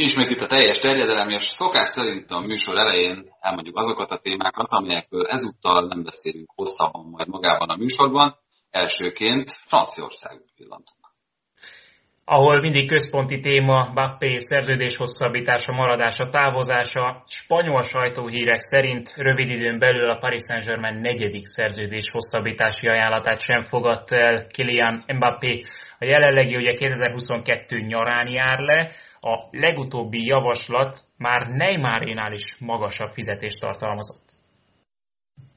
Ismét itt a teljes terjedelem, és szokás szerint a műsor elején elmondjuk azokat a témákat, amelyekről ezúttal nem beszélünk hosszabban majd magában a műsorban. Elsőként Franciaország pillantunk. Ahol mindig központi téma Bappé szerződés hosszabbítása, maradása, távozása. Spanyol sajtóhírek szerint rövid időn belül a Paris Saint-Germain negyedik szerződés hosszabbítási ajánlatát sem fogadta el Kylian Mbappé. A jelenlegi ugye 2022 nyarán jár le, a legutóbbi javaslat már Neymarénál is magasabb fizetést tartalmazott.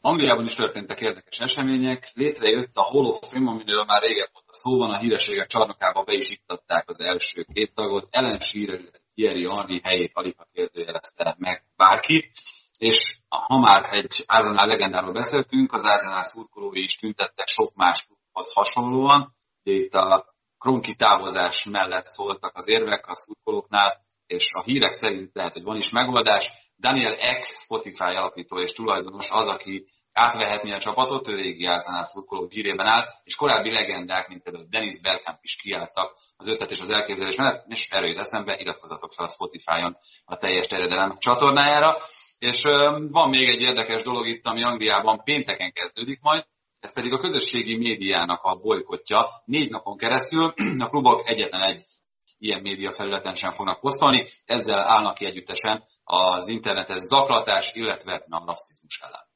Angliában is történtek érdekes események, létrejött a Hall of Fame, amiről már régen volt a szó van, a hírességek csarnokába be is iktatták az első két tagot, Ellen Shearer, Thierry Henry helyét alig ha kérdőjelezte meg bárki, és ha már egy Arsenal legendáról beszéltünk, az Arsenal szurkolói is tüntettek sok más klubhoz hasonlóan, ugye itt a Kronki távozás mellett szóltak az érvek a szurkolóknál, és a hírek szerint lehet, hogy van is megoldás. Daniel Eck, Spotify alapító és tulajdonos az, aki átvehetni a csapatot, ő régi Arsenal szurkoló hírében áll, és korábbi legendák, mint például Dennis Bergkamp is kiálltak az ötlet és az elképzelés mellett, és erről jut eszembe, iratkozatok fel a Spotify-on a teljes terjedelem csatornájára. És van még egy érdekes dolog itt, ami Angliában pénteken kezdődik majd, ez pedig a közösségi médiának a bolykotja. Négy napon keresztül a klubok egyetlen egy ilyen média felületen sem fognak posztolni, ezzel állnak ki együttesen az internetes zaklatás, illetve a rasszizmus ellen.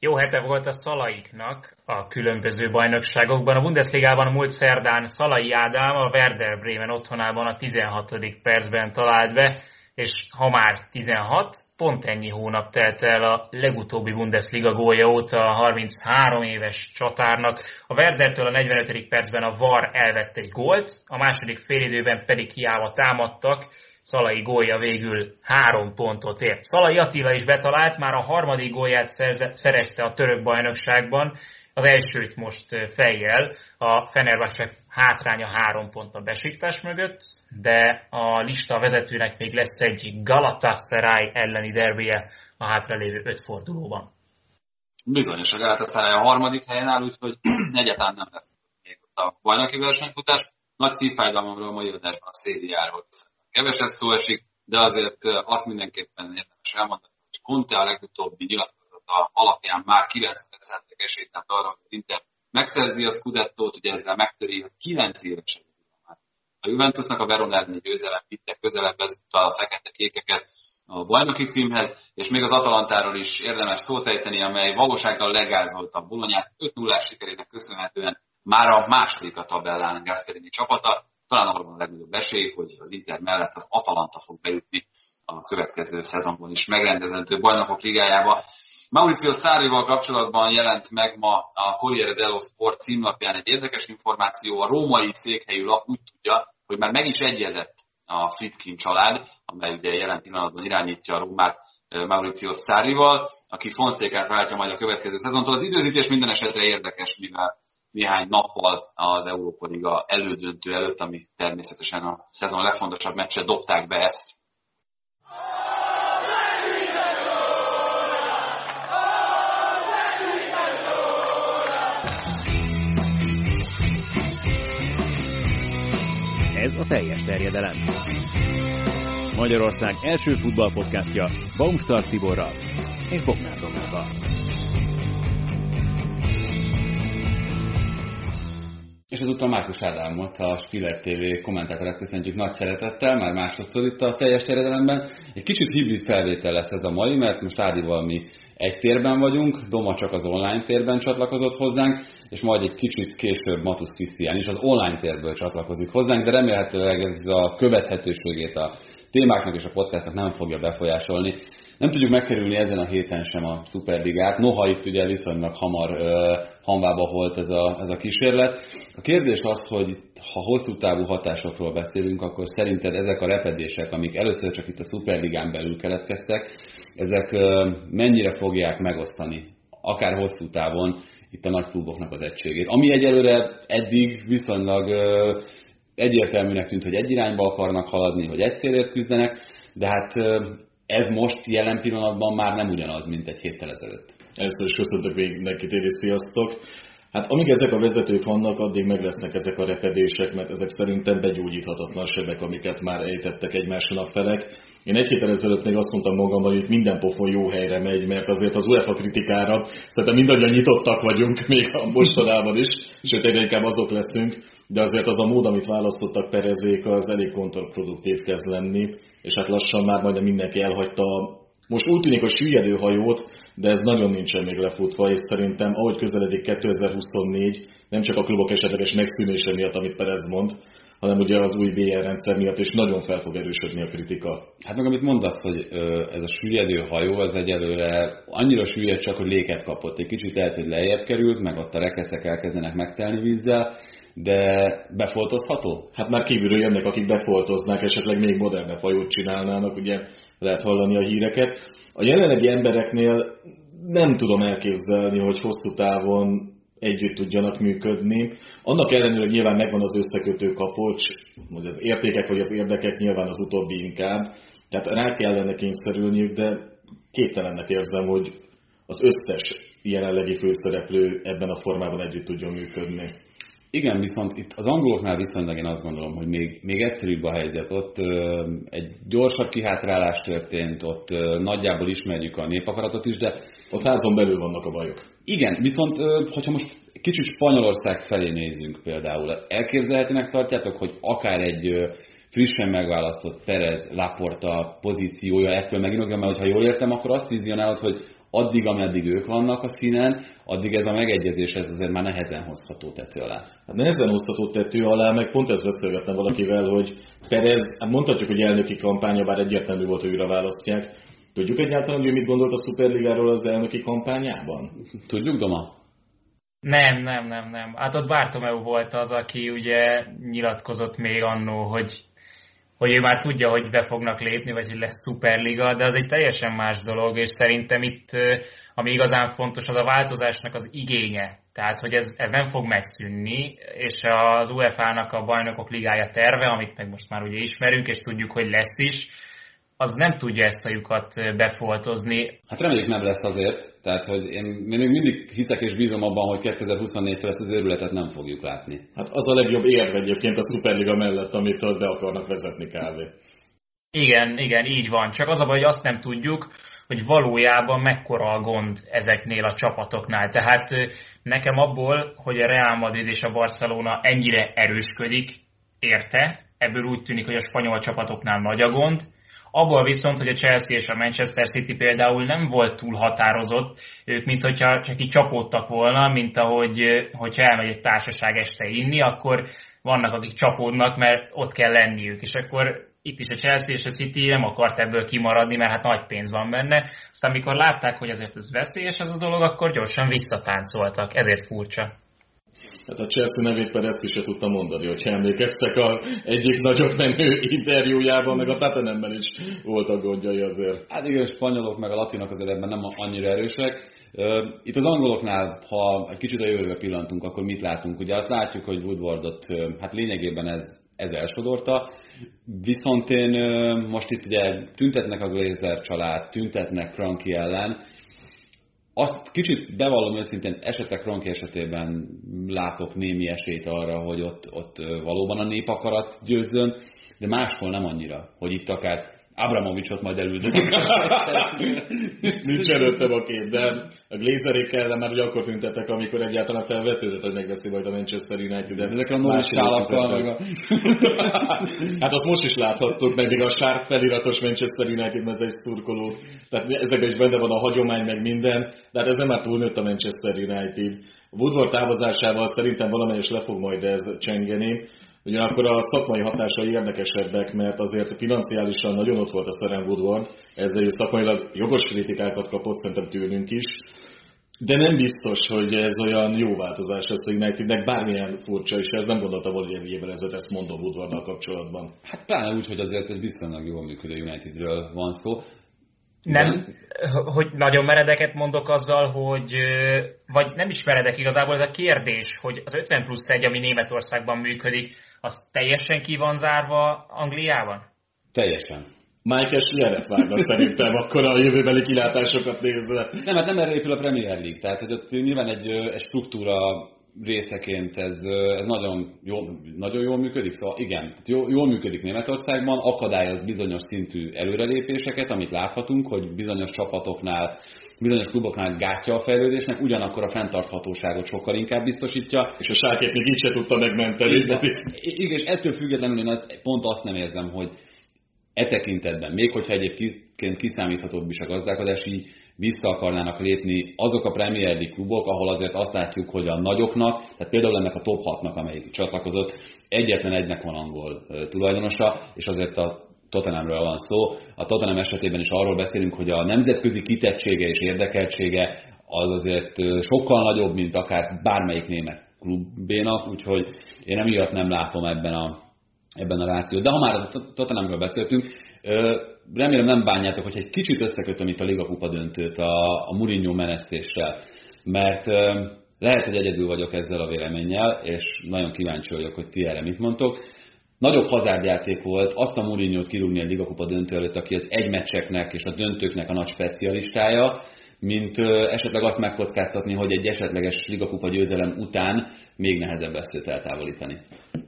Jó hete volt a Szalaiknak a különböző bajnokságokban. A Bundesligában múlt szerdán Szalai Ádám a Werder Bremen otthonában a 16. percben talált be, és ha már 16, pont ennyi hónap telt el a legutóbbi Bundesliga gólja óta a 33 éves csatárnak. A Werdertől a 45. percben a VAR elvett egy gólt, a második félidőben pedig hiába támadtak, Szalai gólja végül három pontot ért. Szalai Attila is betalált, már a harmadik gólját szerezte a török bajnokságban, az elsőt most fejjel, a Fenerbahce hátránya három pont a besiktás mögött, de a lista vezetőnek még lesz egy Galatasaray elleni derbije a hátralévő öt fordulóban. Bizonyos, a Galatasaray a harmadik helyen áll, úgyhogy egyáltalán nem lesz még ott a bajnoki versenyfutás. Nagy szívfájdalomról a mai adásban a szériáról kevesebb szó esik, de azért azt mindenképpen érdemes elmondani, hogy Conte a legutóbbi nyilatkozata alapján már 90%-ig esélyt arra, hogy Inter megszerzi a Scudettót, ugye ezzel megtöri a 9 éves a Juventusnak a Verona elleni győzelem vitte közelebb ezúttal a fekete-kékeket a bajnoki címhez, és még az Atalantáról is érdemes szót ejteni, amely valósággal legázolta a Bolonyát 5-0 sikerének köszönhetően már a második a tabellán Gasperini csapata, talán arra van a legnagyobb esély, hogy az Inter mellett az Atalanta fog bejutni a következő szezonban is megrendezendő bajnokok ligájába. Mauricio Szárival kapcsolatban jelent meg ma a Corriere dello Sport címlapján egy érdekes információ. A római székhelyű lap úgy tudja, hogy már meg is egyezett a Fritkin család, amely ugye jelen pillanatban irányítja a Rómát Mauricio Szárival, aki Fonszékát váltja majd a következő szezontól. Az időzítés minden esetre érdekes, mivel néhány nappal az Európa Liga elődöntő előtt, ami természetesen a szezon legfontosabb meccse, dobták be ezt. Ez a teljes terjedelem. Magyarország első futballpodcastja Baumstark Tiborral és Bognár Domával. És ezúttal Márkus Ádámot, a Spiller TV kommentátorát köszöntjük nagy szeretettel, már másodszor itt a teljes terjedelemben. Egy kicsit hibrid felvétel lesz ez a mai, mert most Ádival mi egy térben vagyunk, Doma csak az online térben csatlakozott hozzánk, és majd egy kicsit később Matusz Krisztián is az online térből csatlakozik hozzánk, de remélhetőleg ez a követhetőségét a témáknak és a podcastnak nem fogja befolyásolni. Nem tudjuk megkerülni ezen a héten sem a Superligát, noha itt ugye viszonylag hamar uh, hanvába volt ez a, ez a kísérlet. A kérdés az, hogy ha hosszú távú hatásokról beszélünk, akkor szerinted ezek a repedések, amik először csak itt a Superligán belül keletkeztek, ezek uh, mennyire fogják megosztani, akár hosszú távon itt a nagy kluboknak az egységét. Ami egyelőre eddig viszonylag uh, egyértelműnek tűnt, hogy egy irányba akarnak haladni, hogy egy célért küzdenek, de hát ez most jelen pillanatban már nem ugyanaz, mint egy héttel ezelőtt. Először is köszöntök mindenkit, én sziasztok! Hát amíg ezek a vezetők vannak, addig meg lesznek ezek a repedések, mert ezek szerintem begyógyíthatatlan sebek, amiket már ejtettek egymáson a felek. Én egy héttel ezelőtt még azt mondtam magamban, hogy minden pofon jó helyre megy, mert azért az UEFA kritikára szerintem mindannyian nyitottak vagyunk, még a mostanában is, sőt egyre inkább azok leszünk, de azért az a mód, amit választottak Perezék, az elég kontraproduktív kezd lenni, és hát lassan már majdnem mindenki elhagyta most úgy tűnik, hogy süllyedő hajót, de ez nagyon nincsen még lefutva, és szerintem ahogy közeledik 2024, nem csak a klubok esetleges megszűnése miatt, amit Perez mond, hanem ugye az új VR rendszer miatt, és nagyon fel fog erősödni a kritika. Hát meg amit mondasz, hogy ez a süllyedő hajó, az egyelőre annyira süllyed csak, hogy léket kapott. Egy kicsit lehet, hogy lejjebb került, meg ott a rekeszek elkezdenek megtelni vízzel, de befoltozható? Hát már kívülről jönnek, akik befoltoznák, esetleg még modernebb hajót csinálnának, ugye lehet hallani a híreket. A jelenlegi embereknél nem tudom elképzelni, hogy hosszú távon együtt tudjanak működni. Annak ellenére, hogy nyilván megvan az összekötő kapocs, hogy az értékek vagy az érdekek nyilván az utóbbi inkább, tehát rá kellene kényszerülniük, de képtelennek érzem, hogy az összes jelenlegi főszereplő ebben a formában együtt tudjon működni. Igen, viszont itt az angoloknál viszonylag én azt gondolom, hogy még, még egyszerűbb a helyzet. Ott ö, egy gyorsabb kihátrálás történt, ott ö, nagyjából ismerjük a népakaratot is, de... Ott házon belül vannak a bajok. Igen, viszont ö, hogyha most kicsit Spanyolország felé nézünk például, elképzelhetőnek tartjátok, hogy akár egy ö, frissen megválasztott Perez Laporta pozíciója ettől megint, mert ha jól értem, akkor azt vizionálod, hogy addig, ameddig ők vannak a színen, addig ez a megegyezés ez azért már nehezen hozható tető alá. Hát nehezen hozható tető alá, meg pont ezt beszélgettem valakivel, hogy Perez, hát mondhatjuk, hogy elnöki kampánya, bár egyértelmű volt, hogy újra választják. Tudjuk egyáltalán, hogy mit gondolt a Superligáról az elnöki kampányában? Tudjuk, Doma? Nem, nem, nem, nem. Hát ott Bartomeu volt az, aki ugye nyilatkozott még annó, hogy hogy ő már tudja, hogy be fognak lépni, vagy hogy lesz szuperliga, de az egy teljesen más dolog, és szerintem itt, ami igazán fontos, az a változásnak az igénye. Tehát, hogy ez, ez nem fog megszűnni, és az UEFA-nak a bajnokok ligája terve, amit meg most már ugye ismerünk, és tudjuk, hogy lesz is, az nem tudja ezt a lyukat befoltozni. Hát reméljük nem lesz azért, tehát hogy én, én még mindig hiszek és bízom abban, hogy 2024-től ezt az őrületet nem fogjuk látni. Hát az a legjobb érv egyébként a Superliga mellett, amit be akarnak vezetni kávé. Igen, igen, így van. Csak az a baj, hogy azt nem tudjuk, hogy valójában mekkora a gond ezeknél a csapatoknál. Tehát nekem abból, hogy a Real Madrid és a Barcelona ennyire erősködik, érte, ebből úgy tűnik, hogy a spanyol csapatoknál nagy a gond, Abból viszont, hogy a Chelsea és a Manchester City például nem volt túl határozott, ők mint hogyha csak így csapódtak volna, mint ahogy hogyha elmegy egy társaság este inni, akkor vannak, akik csapódnak, mert ott kell lenniük, és akkor itt is a Chelsea és a City nem akart ebből kimaradni, mert hát nagy pénz van benne. Aztán amikor látták, hogy ezért ez veszélyes ez a dolog, akkor gyorsan visszatáncoltak. Ezért furcsa. Hát a Chelsea nevét pedig ezt is se tudtam mondani, hogy emlékeztek a egyik nagyobb menő interjújában, meg a Tatanemben is voltak gondjai azért. Hát igen, a spanyolok meg a latinok azért ebben nem annyira erősek. Itt az angoloknál, ha egy kicsit a jövőbe pillantunk, akkor mit látunk? Ugye azt látjuk, hogy Woodwardot, hát lényegében ez, ez elsodorta, viszont én most itt ugye tüntetnek a Glazer család, tüntetnek Franki ellen, azt kicsit bevallom őszintén, esetek Ronki esetében látok némi esélyt arra, hogy ott, ott valóban a népakarat győzzön, de máshol nem annyira, hogy itt akár Abramovicsot majd elüldözik. Nincs előttem a kép, de a Glazerékkel már ugye akkor tüntettek, amikor egyáltalán felvetődött, hogy megveszi majd a Manchester United. Ezekre a Norris sálakkal meg a... hát azt most is láthattuk, meg még a sárk feliratos Manchester United egy szurkoló. Tehát ezekben is benne van a hagyomány, meg minden, de hát ez nem már túlnőtt a Manchester United. Woodward távozásával szerintem valamelyes le fog majd ez csengeni. Ugyanakkor a szakmai hatásai érdekesebbek, mert azért financiálisan nagyon ott volt a Szeren Woodward, ezzel ő szakmailag jogos kritikákat kapott szerintem tőlünk is, de nem biztos, hogy ez olyan jó változás lesz a Unitednek, bármilyen furcsa, és ez nem gondoltam volna, hogy egy évvel ezelőtt ezt mondom woodward kapcsolatban. Hát pláne úgy, hogy azért ez viszonylag jól működő Unitedről van szó. Nem, hogy nagyon meredeket mondok azzal, hogy, vagy nem is meredek igazából, ez a kérdés, hogy az 50 plusz 1, ami Németországban működik, az teljesen ki van zárva Angliában? Teljesen. Mike Ashley eret várna szerintem, akkor a jövőbeli kilátásokat nézve. Nem, hát nem erre épül a Premier League, tehát hogy ott nyilván egy, egy struktúra részeként ez, ez nagyon, jól, nagyon jól működik, szóval igen, jól, jól működik Németországban, akadályoz bizonyos szintű előrelépéseket, amit láthatunk, hogy bizonyos csapatoknál, bizonyos kluboknál gátja a fejlődésnek, ugyanakkor a fenntarthatóságot sokkal inkább biztosítja. És a sárkét még így se tudta megmenteni. Igen, igen, és ettől függetlenül én az, pont azt nem érzem, hogy e tekintetben, még hogyha egyébként kiszámíthatóbb is a gazdálkodás, így vissza akarnának lépni azok a Premier League klubok, ahol azért azt látjuk, hogy a nagyoknak, tehát például ennek a top 6-nak, amelyik csatlakozott, egyetlen egynek van angol tulajdonosa, és azért a Tottenhamről van szó. A Tottenham esetében is arról beszélünk, hogy a nemzetközi kitettsége és érdekeltsége az azért sokkal nagyobb, mint akár bármelyik német klubénak, úgyhogy én emiatt nem látom ebben a, ebben a rációt. De ha már a Tottenhamről beszéltünk, remélem nem bánjátok, hogy egy kicsit összekötöm itt a Liga Kupa döntőt a, a Mourinho menesztéssel, mert lehet, hogy egyedül vagyok ezzel a véleménnyel, és nagyon kíváncsi vagyok, hogy ti erre mit mondtok. Nagyobb hazárdjáték volt azt a Mourinho-t kirúgni a Liga Kupa döntő előtt, aki az egymecseknek és a döntőknek a nagy specialistája, mint esetleg azt megkockáztatni, hogy egy esetleges ligakupa győzelem után még nehezebb lesz őt eltávolítani.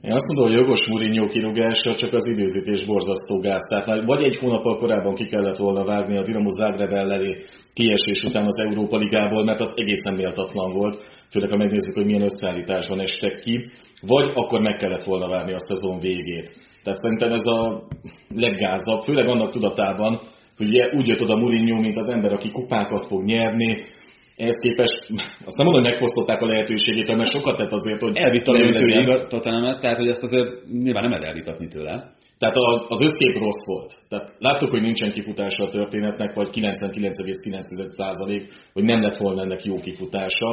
Én azt mondom, hogy jogos Mourinho kirúgása csak az időzítés borzasztó gáz. Tehát vagy egy hónappal korábban ki kellett volna vágni a Dinamo Zagreb elleni kiesés után az Európa Ligából, mert az egészen méltatlan volt, főleg ha megnézzük, hogy milyen összeállításban estek ki, vagy akkor meg kellett volna várni a szezon végét. Tehát szerintem ez a leggázabb, főleg annak tudatában, hogy ugye úgy jött oda Mourinho, mint az ember, aki kupákat fog nyerni, ehhez képest azt nem mondom, hogy megfosztották a lehetőségét, mert sokat tett azért, hogy elvitt a Tottenhamet, tehát hogy ezt azért nyilván nem lehet elvitatni tőle. Tehát az összkép rossz volt. Tehát láttuk, hogy nincsen kifutása a történetnek, vagy 99,9% hogy nem lett volna ennek jó kifutása.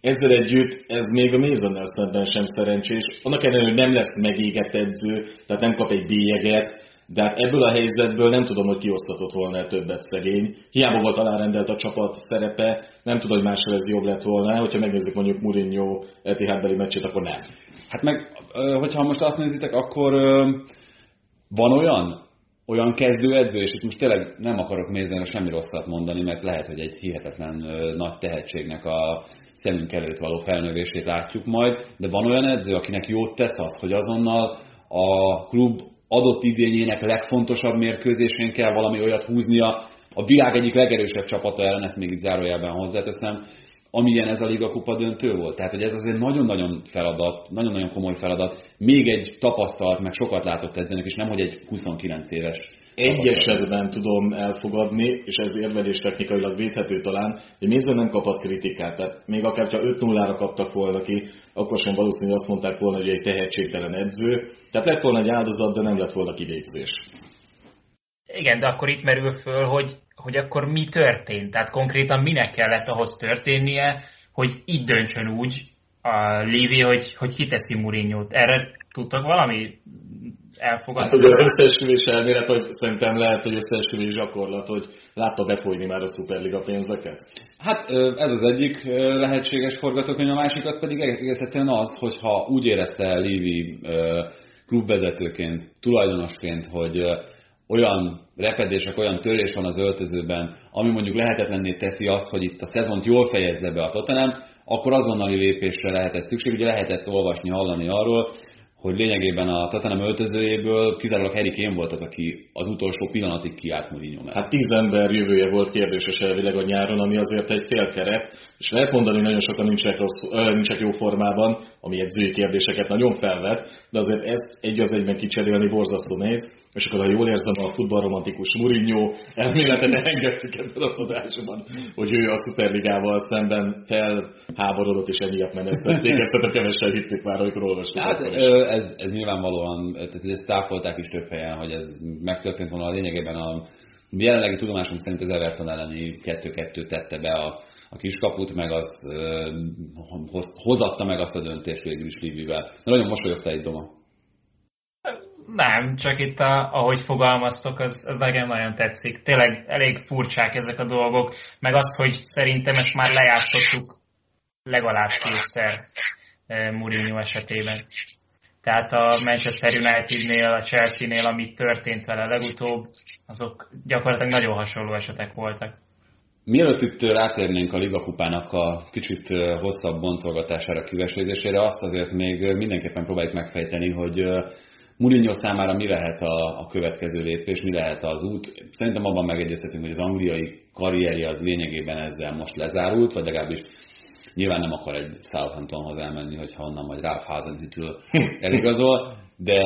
Ezzel együtt ez még a Mézonnel szemben sem szerencsés. Annak ellenére, hogy nem lesz megégett edző, tehát nem kap egy bélyeget, de hát ebből a helyzetből nem tudom, hogy kiosztatott volna többet szegény. Hiába volt alárendelt a csapat szerepe, nem tudom, hogy másra ez jobb lett volna. Hogyha megnézzük mondjuk Mourinho Etihad-beli meccsét, akkor nem. Hát meg, hogyha most azt nézitek, akkor van olyan, olyan kezdőedző, és itt most tényleg nem akarok méznél semmi rosszat mondani, mert lehet, hogy egy hihetetlen nagy tehetségnek a szemünk előtt való felnövését látjuk majd, de van olyan edző, akinek jót tesz azt, hogy azonnal a klub adott idényének legfontosabb mérkőzésén kell valami olyat húznia, a világ egyik legerősebb csapata ellen, ezt még itt zárójelben hozzáteszem, amilyen ez a Liga Kupa döntő volt. Tehát, hogy ez azért nagyon-nagyon feladat, nagyon-nagyon komoly feladat, még egy tapasztalt, meg sokat látott edzőnek, és nem, hogy egy 29 éves egy esetben tudom elfogadni, és ez érvelés technikailag védhető talán, hogy Mézben nem kapott kritikát. Tehát még akár ha 5-0-ra kaptak volna ki, akkor sem valószínű azt mondták volna, hogy egy tehetségtelen edző. Tehát lett volna egy áldozat, de nem lett volna kivégzés. Igen, de akkor itt merül föl, hogy, hogy akkor mi történt? Tehát konkrétan minek kellett ahhoz történnie, hogy így döntsön úgy a Lévi, hogy, hogy kiteszi Mourinho-t. Erre tudtak valami elfogadni? Hát, hogy az összeesküvés elmélet, vagy szerintem lehet, hogy összeesküvés gyakorlat, hogy látta befolyni már a Superliga pénzeket? Hát ez az egyik lehetséges forgatókönyv, a másik az pedig egész egyszerűen az, hogyha úgy érezte Lévi klubvezetőként, tulajdonosként, hogy olyan repedések, olyan törés van az öltözőben, ami mondjuk lehetetlenné teszi azt, hogy itt a szezont jól fejezze be a Tottenham, akkor azonnali lépésre lehetett szükség. Ugye lehetett olvasni, hallani arról, hogy lényegében a Tottenham öltözőjéből kizárólag Harry Kane volt az, aki az utolsó pillanatig kiállt Mourinho mellett. Hát tíz ember jövője volt kérdéses elvileg a nyáron, ami azért egy fél keret, és lehet mondani, hogy nagyon sokan nincsenek, rossz, nincsenek jó formában, ami edzői kérdéseket nagyon felvet, de azért ezt egy az egyben kicserélni borzasztó nehéz és akkor ha jól érzem a futballromantikus Mourinho elméletet engedtük ebben az adásban, hogy ő a Superligával szemben felháborodott és emiatt menesztették, ezt a kevesen hitték már, amikor olvastuk. Hát ez, ez nyilvánvalóan, tehát ezt száfolták is több helyen, hogy ez megtörtént volna a lényegében a jelenlegi tudomásunk szerint az Everton elleni 2-2 tette be a, a kiskaput, meg az hoz, hozatta meg azt a döntést végül is Livivel. De nagyon mosolyogta egy doma. Nem, csak itt a, ahogy fogalmaztok, az, az nekem nagyon tetszik. Tényleg elég furcsák ezek a dolgok, meg az, hogy szerintem ezt már lejátszottuk legalább kétszer eh, Mourinho esetében. Tehát a Manchester United-nél, a Chelsea-nél, amit történt vele legutóbb, azok gyakorlatilag nagyon hasonló esetek voltak. Mielőtt itt rátérnénk a Liga kupának a kicsit hosszabb boncolgatására, kivesézésére, azt azért még mindenképpen próbáljuk megfejteni, hogy Mourinho számára mi lehet a, a következő lépés, mi lehet az út. Szerintem abban megegyeztetünk, hogy az angliai karrierje az lényegében ezzel most lezárult, vagy legalábbis nyilván nem akar egy Southamptonhoz elmenni, hogyha onnan majd Ralph Hasenhüttl eligazol, de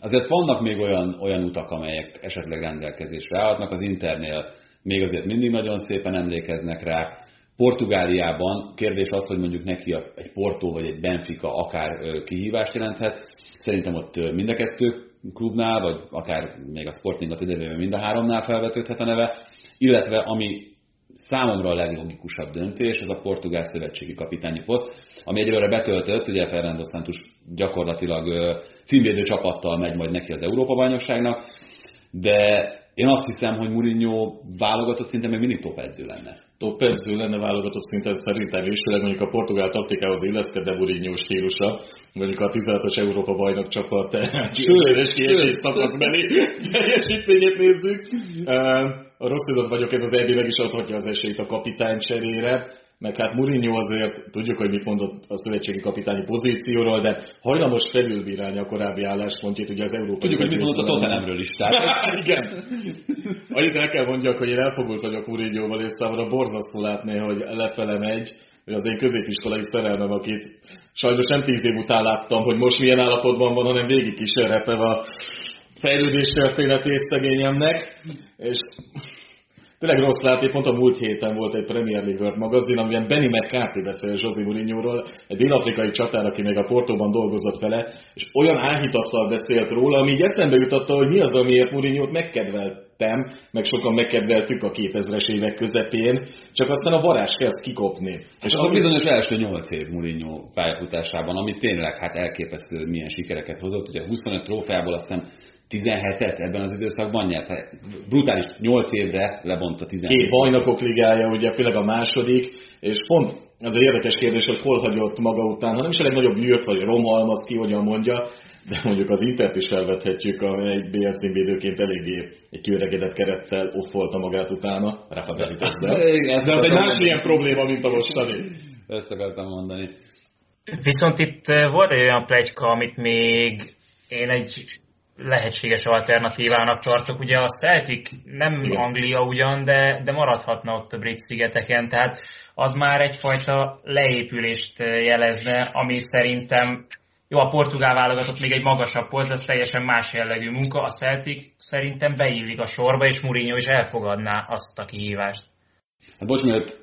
azért vannak még olyan, olyan utak, amelyek esetleg rendelkezésre állhatnak. Az Internél még azért mindig nagyon szépen emlékeznek rá. Portugáliában kérdés az, hogy mondjuk neki egy Porto vagy egy Benfica akár kihívást jelenthet. Szerintem ott mind a kettő klubnál, vagy akár még a Sportingot idejében mind a háromnál felvetődhet a neve, illetve ami számomra a leglogikusabb döntés, az a portugál szövetségi kapitányi poszt, ami egyelőre betöltött, ugye Fernando Santos gyakorlatilag címvédő csapattal megy majd neki az Európa-bajnokságnak, de én azt hiszem, hogy Mourinho válogatott szinten még mindig top edző lenne. Top edző lenne válogatott szinten szerintem is, főleg mondjuk a portugál taktikához illeszkedne Mourinho stílusa, mondjuk a 16-os Európa bajnok csapat sőt, kiesés szakaszbeli teljesítményét nézzük. A rossz tudod vagyok, ez az EB meg is adhatja az esélyt a kapitány cserére meg hát Mourinho azért tudjuk, hogy mit mondott a szövetségi kapitányi pozícióról, de hajlamos felülbírálni a korábbi álláspontját, ugye az Európa. Tudjuk, hogy mit mondott a Tottenhamről is. Tehát. Igen. Annyit el kell mondjak, hogy én elfogult vagyok Mourinhoval, és számomra borzasztó látni, hogy lefele megy, hogy az én középiskolai szerelmem, akit sajnos nem tíz év után láttam, hogy most milyen állapotban van, hanem végig kísérhetve a fejlődés történetét szegényemnek, és Tényleg rossz látni, pont a múlt héten volt egy Premier League World magazin, amiben Benny McCarthy beszél José Mourinho-ról, egy dél-afrikai csatár, aki még a Portóban dolgozott vele, és olyan áhítattal beszélt róla, ami így eszembe jutatta, hogy mi az, amiért Mourinho-t megkedveltem, meg sokan megkedveltük a 2000-es évek közepén, csak aztán a varázs kezd kikopni. És az a bizonyos első 8 év Mourinho pályafutásában, ami tényleg hát elképesztő milyen sikereket hozott, ugye 25 trófeából aztán 17-et ebben az időszakban nyert. Hát brutális 8 évre lebont a 17 Két bajnokok ligája, ugye főleg a második, és pont ez egy érdekes kérdés, hogy hol hagyott maga után, ha nem is a legnagyobb gyűrt, vagy romhalmaz ki, hogyan mondja, de mondjuk az Intert is felvethetjük, egy BLC védőként eléggé egy kiöregedett kerettel ott volta magát utána, Rafa ezzel. De az egy más ilyen probléma, mint a mostani. Ezt akartam mondani. Viszont itt eh, volt egy olyan plegyka, amit még én egy lehetséges alternatívának tartok. Ugye a Celtic nem Igen. Anglia ugyan, de, de maradhatna ott a brit szigeteken, tehát az már egyfajta leépülést jelezne, ami szerintem jó, a portugál válogatott még egy magasabb poz, ez teljesen más jellegű munka. A Celtic szerintem beillik a sorba, és Mourinho is elfogadná azt a kihívást. Hát bocs, mert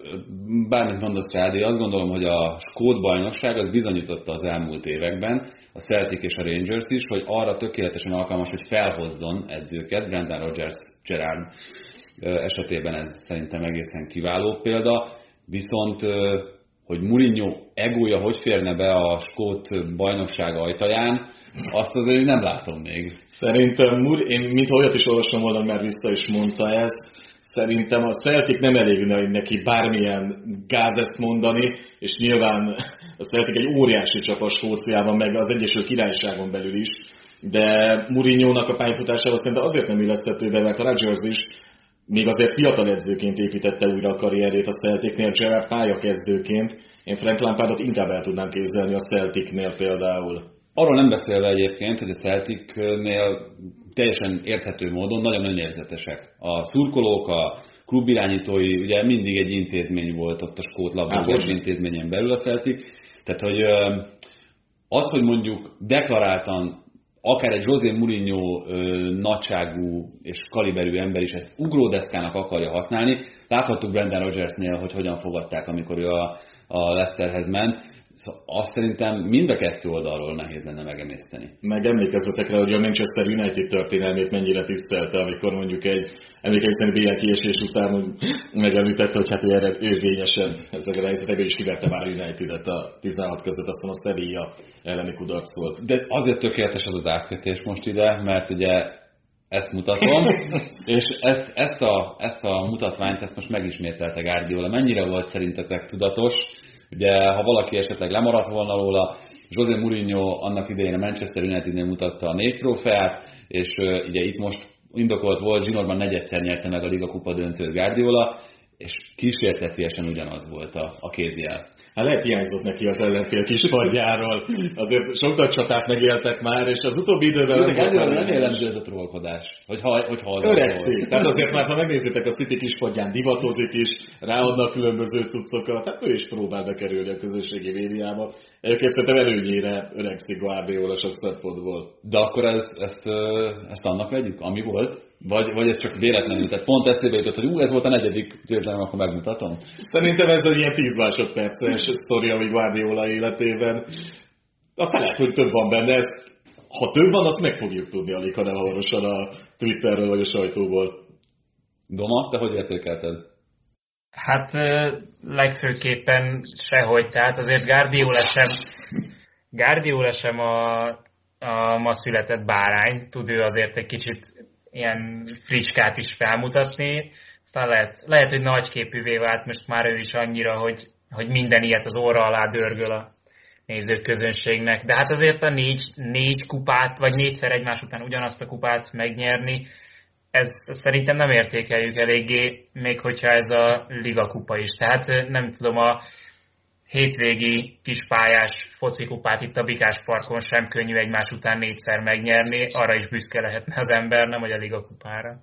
bármit mondasz rá, de azt gondolom, hogy a Skót bajnokság az bizonyította az elmúlt években, a Celtic és a Rangers is, hogy arra tökéletesen alkalmas, hogy felhozzon edzőket, Brendan Rodgers, Gerard esetében ez szerintem egészen kiváló példa, viszont hogy Mourinho egója hogy férne be a skót bajnokság ajtaján, azt azért nem látom még. Szerintem, én mint olyat is olvastam volna, mert vissza is mondta ezt, Szerintem a Celtic nem elég neki bármilyen gáz ezt mondani, és nyilván a Celtic egy óriási csapat Skóciában, meg az Egyesült Királyságon belül is, de Mourinho-nak a pályafutásával szerintem azért nem illeszthető be, mert a Rodgers is még azért fiatal edzőként építette újra a karrierét a Celticnél, Gerard pályakezdőként. Én Frank Lampardot inkább el tudnám képzelni a Celticnél például. Arról nem beszélve egyébként, hogy a Celticnél teljesen érthető módon nagyon önérzetesek. A szurkolók, a klubirányítói, ugye mindig egy intézmény volt ott a skót labdarúgás hát, intézményen belül a Celtic. Tehát, hogy az, hogy mondjuk deklaráltan akár egy José Mourinho ö, nagyságú és kaliberű ember is ezt ugródeszkának akarja használni. Láthattuk Brendan Rodgersnél, hogy hogyan fogadták, amikor ő a, a Leicesterhez ment. Szóval azt szerintem mind a kettő oldalról nehéz lenne megemészteni. Meg emlékezzetek rá, hogy a Manchester United történelmét mennyire tisztelte, amikor mondjuk egy emlékezzen BL kiesés után megemlítette, hogy hát ő erre érvényesen ezekre a helyzetekben is kivette már United-et a 16 között, aztán a Sevilla elleni kudarc volt. De azért tökéletes az az átkötés most ide, mert ugye ezt mutatom, és ezt, ezt, a, ezt a mutatványt ezt most megismételte Guardiola. Mennyire volt szerintetek tudatos, Ugye, ha valaki esetleg lemaradt volna róla, José Mourinho annak idején a Manchester Unitednél mutatta a négy trófeát, és ugye itt most indokolt volt, Zsinorban negyedszer nyerte meg a Liga Kupa döntő Guardiola. és kísértetiesen ugyanaz volt a, a kézjel. Hát lehet hiányzott neki az ellenfél kis padjáról. Azért sok nagy csatát megéltek már, és az utóbbi időben... Nem, nem, nem jellemző ez a trollkodás. Hogyha, hogyha az Öregszik. Tehát azért már, ha megnézitek, a City kispadján divatozik is, ráadnak különböző cuccokat, tehát ő is próbál bekerülni a közösségi médiába. Egyébként szerintem előnyére öregszik Guardiola sok szempontból. De akkor ez, ezt, ezt annak vegyük, ami volt? Vagy, vagy ez csak véletlenül? Tehát pont eszébe jutott, hogy ú, ez volt a negyedik győzelem, akkor megmutatom? Szerintem ez egy ilyen 10 másodperces sztori, ami Guardiola életében. Aztán lehet, hogy több van benne, ezt, ha több van, azt meg fogjuk tudni alig, ha nem hamarosan a Twitterről vagy a sajtóból. Doma, te hogy értékelted? Hát legfőképpen sehogy, tehát azért Guardiola sem, Guardiola sem a, a ma született bárány, tud ő azért egy kicsit ilyen fricskát is felmutatni, aztán lehet, lehet hogy nagyképűvé vált most már ő is annyira, hogy, hogy minden ilyet az óra alá dörgöl a nézőközönségnek. De hát azért a négy, négy kupát, vagy négyszer egymás után ugyanazt a kupát megnyerni, ez szerintem nem értékeljük eléggé, még hogyha ez a Liga kupa is. Tehát nem tudom, a hétvégi kispályás focikupát itt a Bikás Parkon sem könnyű egymás után négyszer megnyerni, arra is büszke lehetne az ember, nem hogy a Liga kupára.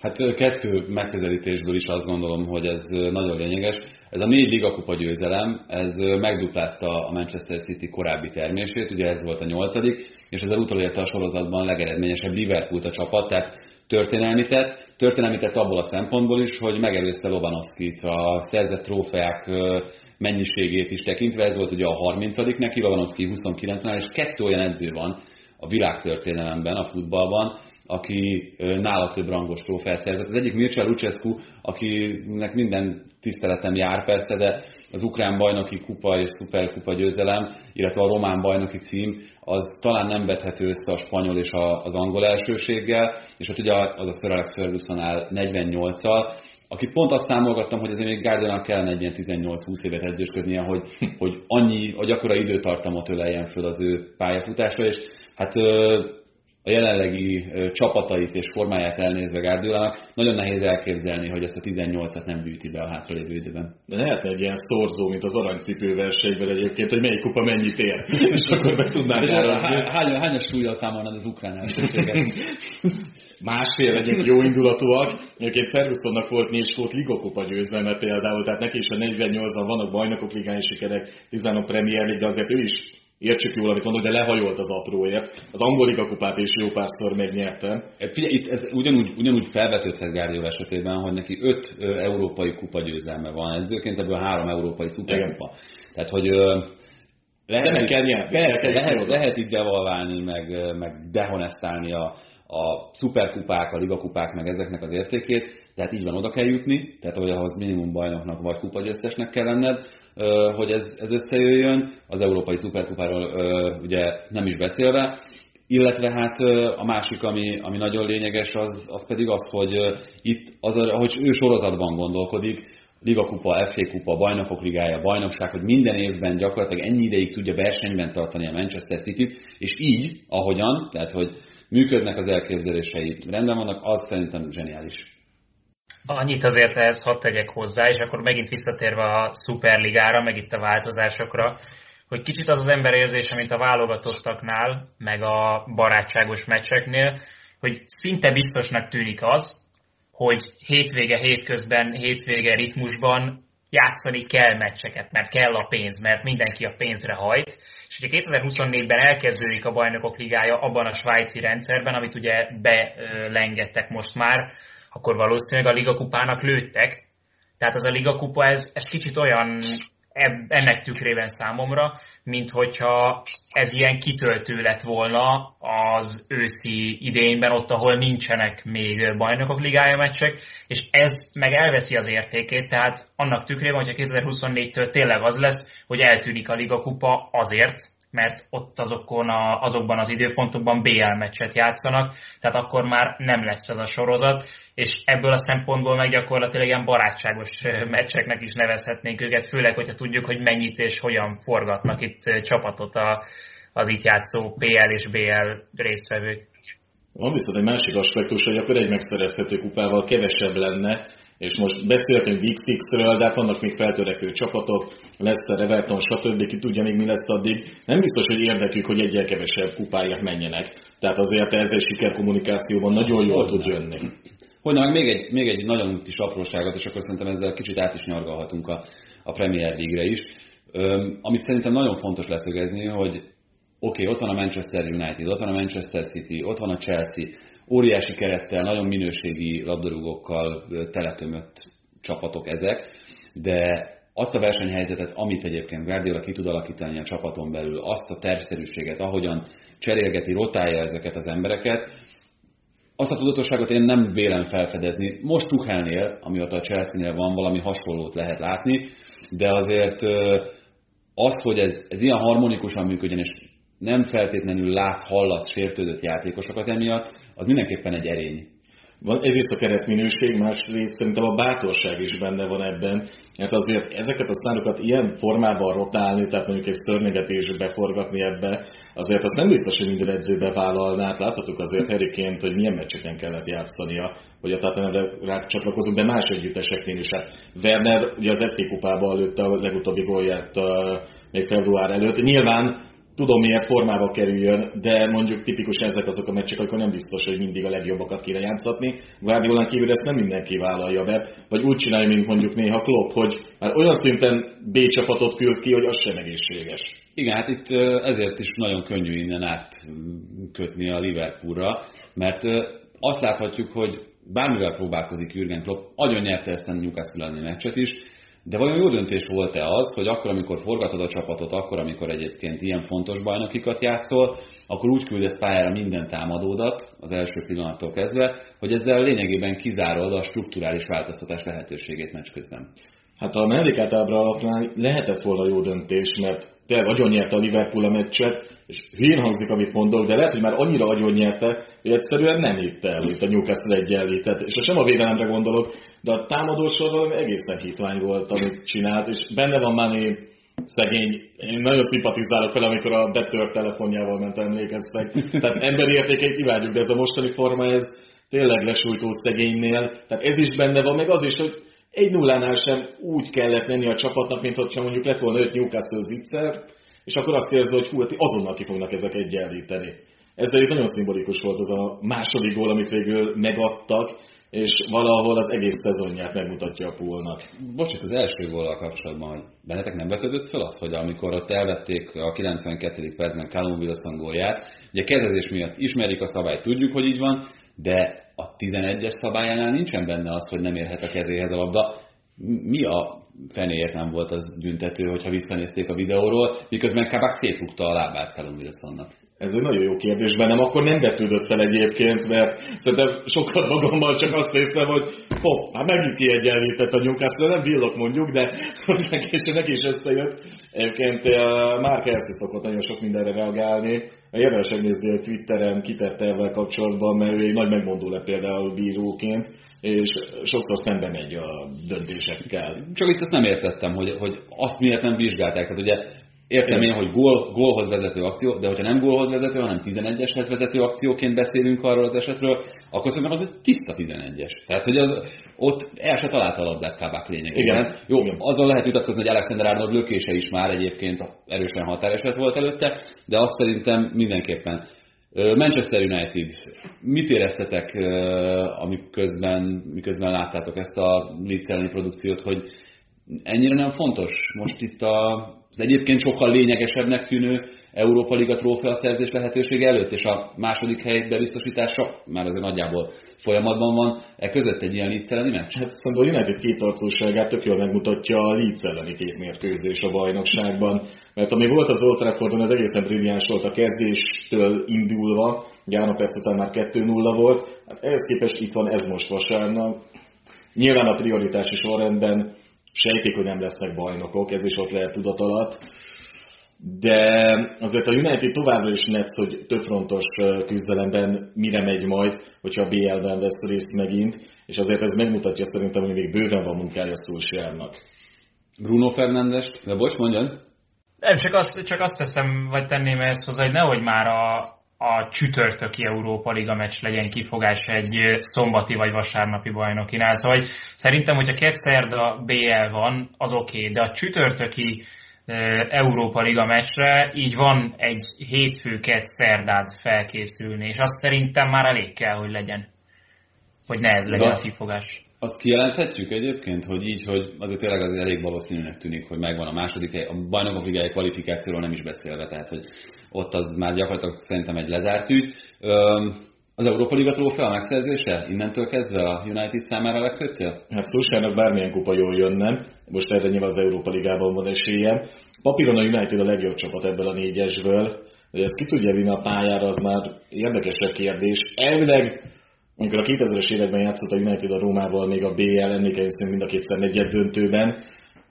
Hát kettő megközelítésből is azt gondolom, hogy ez nagyon lényeges. Ez a négy ligakupa győzelem, ez megduplázta a Manchester City korábbi termését, ugye ez volt a nyolcadik, és ezzel utolérte a sorozatban a legeredményesebb liverpool a csapat, tehát történelmi tett. Történelmi abból a szempontból is, hogy megelőzte Lobanovskit a szerzett trófeák mennyiségét is tekintve, ez volt ugye a 30 neki, Lobanovski 29-nál, és kettő olyan edző van a világtörténelemben, a futballban, aki nála több rangos trófeát szerzett. Az egyik Mircea Lucescu, akinek minden tiszteletem jár persze, de az ukrán bajnoki kupa és szuperkupa győzelem, illetve a román bajnoki cím, az talán nem vethető össze a spanyol és az angol elsőséggel, és ott ugye az a Sir Alex Ferguson áll 48-al, aki pont azt számolgattam, hogy azért még Guardianak kellene egy ilyen 18-20 évet edzősködnie, hogy, hogy annyi, hogy akkora időtartamot öleljen föl az ő pályafutásra, és hát a jelenlegi csapatait és formáját elnézve Guardiolának, nagyon nehéz elképzelni, hogy ezt a 18-at nem gyűjti be a hátralévő időben. De lehet egy ilyen szorzó, mint az aranycipő versenyben egyébként, hogy melyik kupa mennyit ér, és akkor meg tudnánk hány, hányas súlyjal számolnád az ukrán elsőséget? Másfél legyünk jó indulatúak. Egyébként Fergusonnak volt négy volt ligokupa győzelme például, tehát neki is a 48-an vannak bajnokok ligái sikerek, 10 Premier League, de azért ő is értsük jól, amit mondok, de lehajolt az apróért. Az angol kupát is jó párszor megnyertem. Figyelj, itt ez ugyanúgy, ugyanúgy felvetődhet Guardiola esetében, hogy neki öt európai kupa győzelme van edzőként, ebből három európai szuperkupa. Tehát, hogy lehet, de meg kell nyerni. Lehet, lehet, lehet itt devalválni, meg, meg dehonestálni a, a szuperkupák, a ligakupák, meg ezeknek az értékét, tehát így van, oda kell jutni, tehát hogy ahhoz minimum bajnoknak vagy kupagyőztesnek kell lenned, hogy ez, ez összejöjjön, az Európai Szuperkupáról ugye nem is beszélve, illetve hát a másik, ami, ami nagyon lényeges, az, az pedig az, hogy itt, az, hogy ő sorozatban gondolkodik, Liga Kupa, FA Kupa, Bajnokok Ligája, Bajnokság, hogy minden évben gyakorlatilag ennyi ideig tudja versenyben tartani a Manchester City-t, és így, ahogyan, tehát hogy működnek az elképzelései, rendben vannak, az szerintem zseniális. Annyit azért ehhez hadd tegyek hozzá, és akkor megint visszatérve a szuperligára, meg itt a változásokra, hogy kicsit az az ember érzése, mint a válogatottaknál, meg a barátságos meccseknél, hogy szinte biztosnak tűnik az, hogy hétvége hétközben, hétvége ritmusban játszani kell meccseket, mert kell a pénz, mert mindenki a pénzre hajt, és ugye 2024-ben elkezdődik a bajnokok ligája abban a svájci rendszerben, amit ugye belengettek most már, akkor valószínűleg a ligakupának lőttek. Tehát az a ligakupa, ez, ez kicsit olyan ennek tükrében számomra, mint hogyha ez ilyen kitöltő lett volna az őszi idényben, ott, ahol nincsenek még bajnokok ligája meccsek, és ez meg elveszi az értékét, tehát annak tükrében, hogyha 2024-től tényleg az lesz, hogy eltűnik a ligakupa azért, mert ott azokon a, azokban az időpontokban BL meccset játszanak, tehát akkor már nem lesz ez a sorozat, és ebből a szempontból meg gyakorlatilag ilyen barátságos meccseknek is nevezhetnénk őket, főleg, hogyha tudjuk, hogy mennyit és hogyan forgatnak itt csapatot a, az itt játszó PL és BL résztvevők. Van viszont egy másik aspektus, hogy akkor egy megszerezhető kupával kevesebb lenne, És most beszéltünk Big Six-ről, de hát vannak még feltörekvő csapatok, a Everton, stb. Ki tudja még mi lesz addig. Nem biztos, hogy érdekük, hogy egyel kevesebb kupáért menjenek. Tehát azért ez egy sikerkommunikációban nagyon jól tud jönni. Hogy meg még egy, még egy nagyon kis apróságot, és akkor szerintem ezzel kicsit át is nyargalhatunk a, a Premier League-re is. Öm, amit szerintem nagyon fontos leszögezni, hogy oké, okay, ott van a Manchester United, ott van a Manchester City, ott van a Chelsea, óriási kerettel, nagyon minőségi labdarúgókkal teletömött csapatok ezek, de azt a versenyhelyzetet, amit egyébként Guardiola ki tud alakítani a csapaton belül, azt a tervszerűséget, ahogyan cserélgeti, rotálja ezeket az embereket, azt a tudatosságot én nem vélem felfedezni. Most Tuchelnél, amióta a Chelsea-nél van, valami hasonlót lehet látni, de azért az, hogy ez, ez ilyen harmonikusan működjön, és nem feltétlenül látsz, hallasz sértődött játékosokat emiatt, az mindenképpen egy erény. Van egyrészt a keretminőség, másrészt szerintem a bátorság is benne van ebben, mert azért ezeket a szárokat ilyen formában rotálni, tehát mondjuk egy szörnyegetésbe beforgatni ebbe, azért azt nem biztos, hogy minden edzőbe vállalná. Hát láthatjuk azért Heriként, hogy milyen meccseken kellett játszania, hogy a Tatanemre csatlakozunk, de más együtteseknél is. Hát Werner ugye az FP kupában lőtte a legutóbbi gólját még február előtt. Nyilván tudom milyen formába kerüljön, de mondjuk tipikus ezek azok a meccsek, amikor nem biztos, hogy mindig a legjobbakat kéne játszatni. Guardiolán kívül ezt nem mindenki vállalja be, vagy úgy csinálja, mint mondjuk néha Klopp, hogy már olyan szinten B csapatot küld ki, hogy az sem egészséges. Igen, hát itt ezért is nagyon könnyű innen átkötni a Liverpoolra, mert azt láthatjuk, hogy bármivel próbálkozik Jürgen Klopp, agyon nyerte ezt a Newcastle meccset is, de vajon jó döntés volt-e az, hogy akkor, amikor forgatod a csapatot, akkor, amikor egyébként ilyen fontos bajnokikat játszol, akkor úgy küldesz pályára minden támadódat az első pillanattól kezdve, hogy ezzel lényegében kizárod a strukturális változtatás lehetőségét meccs közben. Hát a mellékátábra alapján lehetett volna jó döntés, mert te agyon nyerte a Liverpool a meccset, és hülyén hangzik, amit mondok, de lehet, hogy már annyira agyon nyerte, hogy egyszerűen nem hitte el itt a Newcastle egyenlítet. És sem a védelemre gondolok, de a támadó sorban egészen hitvány volt, amit csinált, és benne van már szegény, én nagyon szimpatizálok fel, amikor a betört telefonjával ment emlékeztek. Tehát emberi értékeit imádjuk, de ez a mostani forma, ez tényleg lesújtó szegénynél. Tehát ez is benne van, meg az is, hogy egy nullánál sem úgy kellett menni a csapatnak, mint hogyha mondjuk lett volna öt Newcastle viccer, és akkor azt érzed, hogy hú, hát azonnal ki fognak ezek egyenlíteni. Ezzel itt nagyon szimbolikus volt az a második gól, amit végül megadtak, és valahol az egész szezonját megmutatja a poolnak. Bocsánat, az első góllal kapcsolatban, hogy bennetek nem vetődött fel azt, hogy amikor ott elvették a 92. percben Callum Wilson gólját, ugye kezdés miatt ismerik a szabályt, tudjuk, hogy így van, de a 11-es szabályánál nincsen benne az, hogy nem érhet a kezéhez a labda. Mi a fenéért nem volt az büntető, hogyha visszanézték a videóról, miközben Kabak szétrúgta a lábát Callum Wilsonnak. Ez egy nagyon jó kérdés bennem, akkor nem vetődött fel egyébként, mert szerintem sokat magammal csak azt néztem, hogy hopp, hát megint kiegyenlített a Newcastle, nem villog mondjuk, de aztán később neki is összejött. Egyébként eh, már Kerszi szokott nagyon sok mindenre reagálni. Érdemes megnézni, hogy Twitteren kitette ezzel kapcsolatban, mert ő egy nagy megmondó le például bíróként, és sokszor szembe megy a döntésekkel. Csak itt azt nem értettem, hogy, hogy azt miért nem vizsgálták. Tehát ugye Értem én, hogy gól, gólhoz vezető akció, de hogyha nem gólhoz vezető, hanem 11-eshez vezető akcióként beszélünk arról az esetről, akkor szerintem az egy tiszta 11-es. Tehát, hogy az, ott el se talált a labdát Kábák lényegében. Igen. Jó, Igen. azon lehet vitatkozni, hogy Alexander Arnold lökése is már egyébként erősen határeset volt előtte, de azt szerintem mindenképpen Manchester United, mit éreztetek, amiközben, miközben láttátok ezt a Leeds produkciót, hogy ennyire nem fontos most itt a az egyébként sokkal lényegesebbnek tűnő Európa Liga trófea szerzés lehetősége előtt, és a második hely bebiztosítása már azért nagyjából folyamatban van. E között egy ilyen Leeds elleni meccs? Hát szerintem a United két arcúságát tök jól megmutatja a Leeds elleni két mérkőzés a bajnokságban, mert ami volt az Old Traffordon, az egészen brilliáns volt a kezdéstől indulva, ugye perc után már 2-0 volt, hát ehhez képest itt van ez most vasárnap. Nyilván a prioritási sorrendben sejtik, hogy nem lesznek bajnokok, ez is ott lehet tudat alatt. De azért a United továbbra is netsz, hogy több frontos küzdelemben mire megy majd, hogyha a BL-ben vesz részt megint, és azért ez megmutatja szerintem, hogy még bőven van munkája Szulsjárnak. Bruno Fernandes, de bocs, mondjad? Nem, csak azt, csak azt teszem, vagy tenném ezt hozzá, hogy nehogy már a, a csütörtöki Európa Liga meccs legyen kifogás egy szombati vagy vasárnapi bajnokinál. Szóval szerintem, hogyha két szerda BL van, az oké, okay, de a csütörtöki Európa Liga meccsre így van egy hétfő két szerdát felkészülni, és azt szerintem már elég kell, hogy legyen. Hogy ne ez legyen a kifogás. Azt kijelenthetjük egyébként, hogy így, hogy azért tényleg azért elég valószínűnek tűnik, hogy megvan a második hely, a bajnokok ligája kvalifikációról nem is beszélve, tehát hogy ott az már gyakorlatilag szerintem egy lezárt ügy. Az Európa Liga trófea megszerzése innentől kezdve a United számára a legfőbb cél? Hát Szuskának bármilyen kupa jól jönne, most erre nyilván az Európa Ligában van esélye. Papíron a United a legjobb csapat ebből a négyesből, hogy ezt ki tudja vinni a pályára, az már érdekesebb kérdés. Elvileg amikor a 2000-es években játszott a United a Rómával, még a BL emlékeim szerint mind a kétszer negyed döntőben,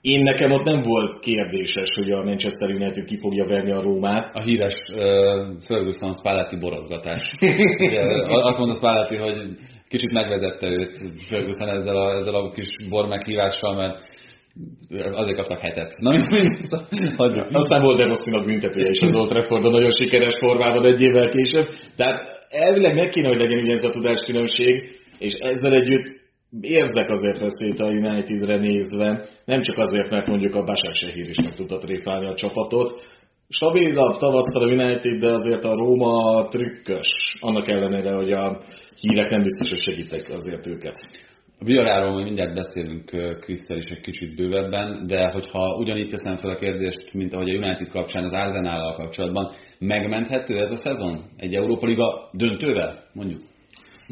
én nekem ott nem volt kérdéses, hogy a Manchester United ki fogja verni a Rómát. A híres uh, Ferguson Spalletti borozgatás. azt mondta Spalletti, hogy kicsit megvezette őt Ferguson ezzel a, ezzel a kis bor meghívással, mert azért kaptak hetet. Na, hagyjuk. Aztán volt De Rosszinak büntetője is az Old Traffordon, nagyon sikeres formában egy évvel később. Tehát elvileg meg kéne, hogy legyen ugyanez a tudáskülönbség, és ezzel együtt érzek azért veszélyt a Unitedre nézve, nem csak azért, mert mondjuk a Basák Sehír is meg tudta tréfálni a csapatot. Stabilabb tavasszal a United, de azért a Róma trükkös, annak ellenére, hogy a hírek nem biztos, hogy segítek azért őket. A Villaráról majd mindjárt beszélünk Krisztel is egy kicsit bővebben, de hogyha ugyanígy teszem fel a kérdést, mint ahogy a United kapcsán az arsenal kapcsolatban, megmenthető ez a szezon? Egy Európa Liga döntővel, mondjuk?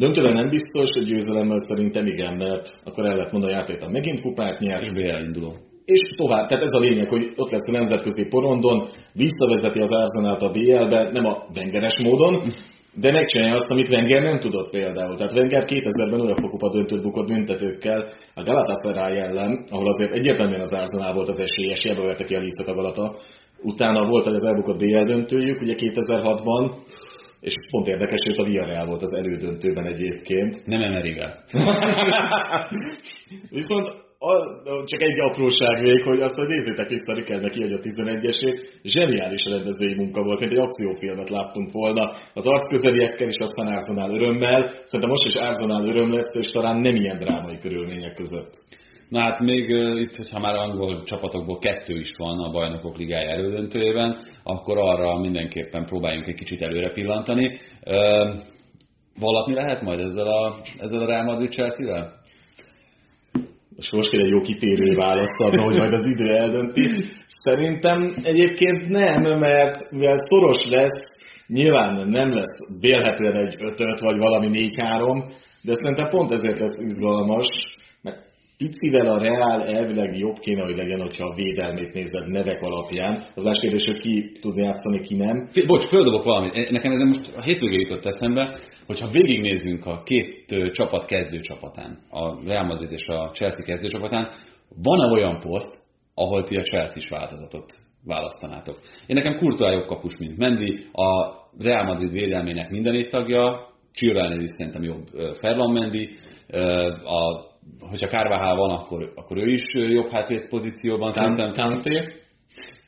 Döntővel nem biztos, hogy győzelemmel szerintem igen, mert akkor el lehet mondani, hogy megint kupát nyert. És BL induló. És tovább, tehát ez a lényeg, hogy ott lesz a nemzetközi porondon, visszavezeti az Arsenalt a BL-be, nem a vengeres módon, de megcsinálja azt, amit Wenger nem tudott például. Tehát Wenger 2000-ben olyan fokupa döntött bukott büntetőkkel a Galatasaray ellen, ahol azért egyértelműen az Arsenal volt az esélyes, hiába verte ki a Licet a Galata. Utána volt az elbukott BL döntőjük, ugye 2006-ban, és pont érdekes, hogy a Villarreal volt az elődöntőben egyébként. Nem Emerivel. Viszont a, csak egy apróság még, hogy azt, hogy nézzétek vissza Rikernek hogy a 11-esét, zseniális rendezői munka volt, mint egy akciófilmet láttunk volna az arcközeliekkel, és aztán Árzonál örömmel. Szerintem most is Árzonál öröm lesz, és talán nem ilyen drámai körülmények között. Na hát még itt, hogyha már angol csapatokból kettő is van a bajnokok ligája elődöntőjében, akkor arra mindenképpen próbáljunk egy kicsit előre pillantani. Valami lehet majd ezzel a, ezzel a Real Madrid Chelsea-vel? most kéne egy jó kitérő válasz adna, hogy majd az idő eldönti. Szerintem egyébként nem, mert mivel szoros lesz, nyilván nem lesz vélhetően egy 5 vagy valami 4-3, de szerintem pont ezért lesz izgalmas, picivel a Real elvileg jobb kéne, hogy legyen, hogyha a védelmét nézed nevek alapján. Az más kérdés, hogy ki tud játszani, ki nem. F- bocs, földobok valamit. Nekem ez most a hétvégén jutott eszembe, hogyha végignézzünk a két csapat kezdő csapatán, a Real Madrid és a Chelsea kezdő csapatán, van-e olyan poszt, ahol ti a Chelsea-s változatot választanátok? Én nekem Courtois jobb kapus, mint Mendy, a Real Madrid védelmének minden tagja, Chilwell is szerintem jobb Ferland Mendy, a hogyha Kárváhál van, akkor, akkor ő is jobb hátvét pozícióban. Szerintem Kanté?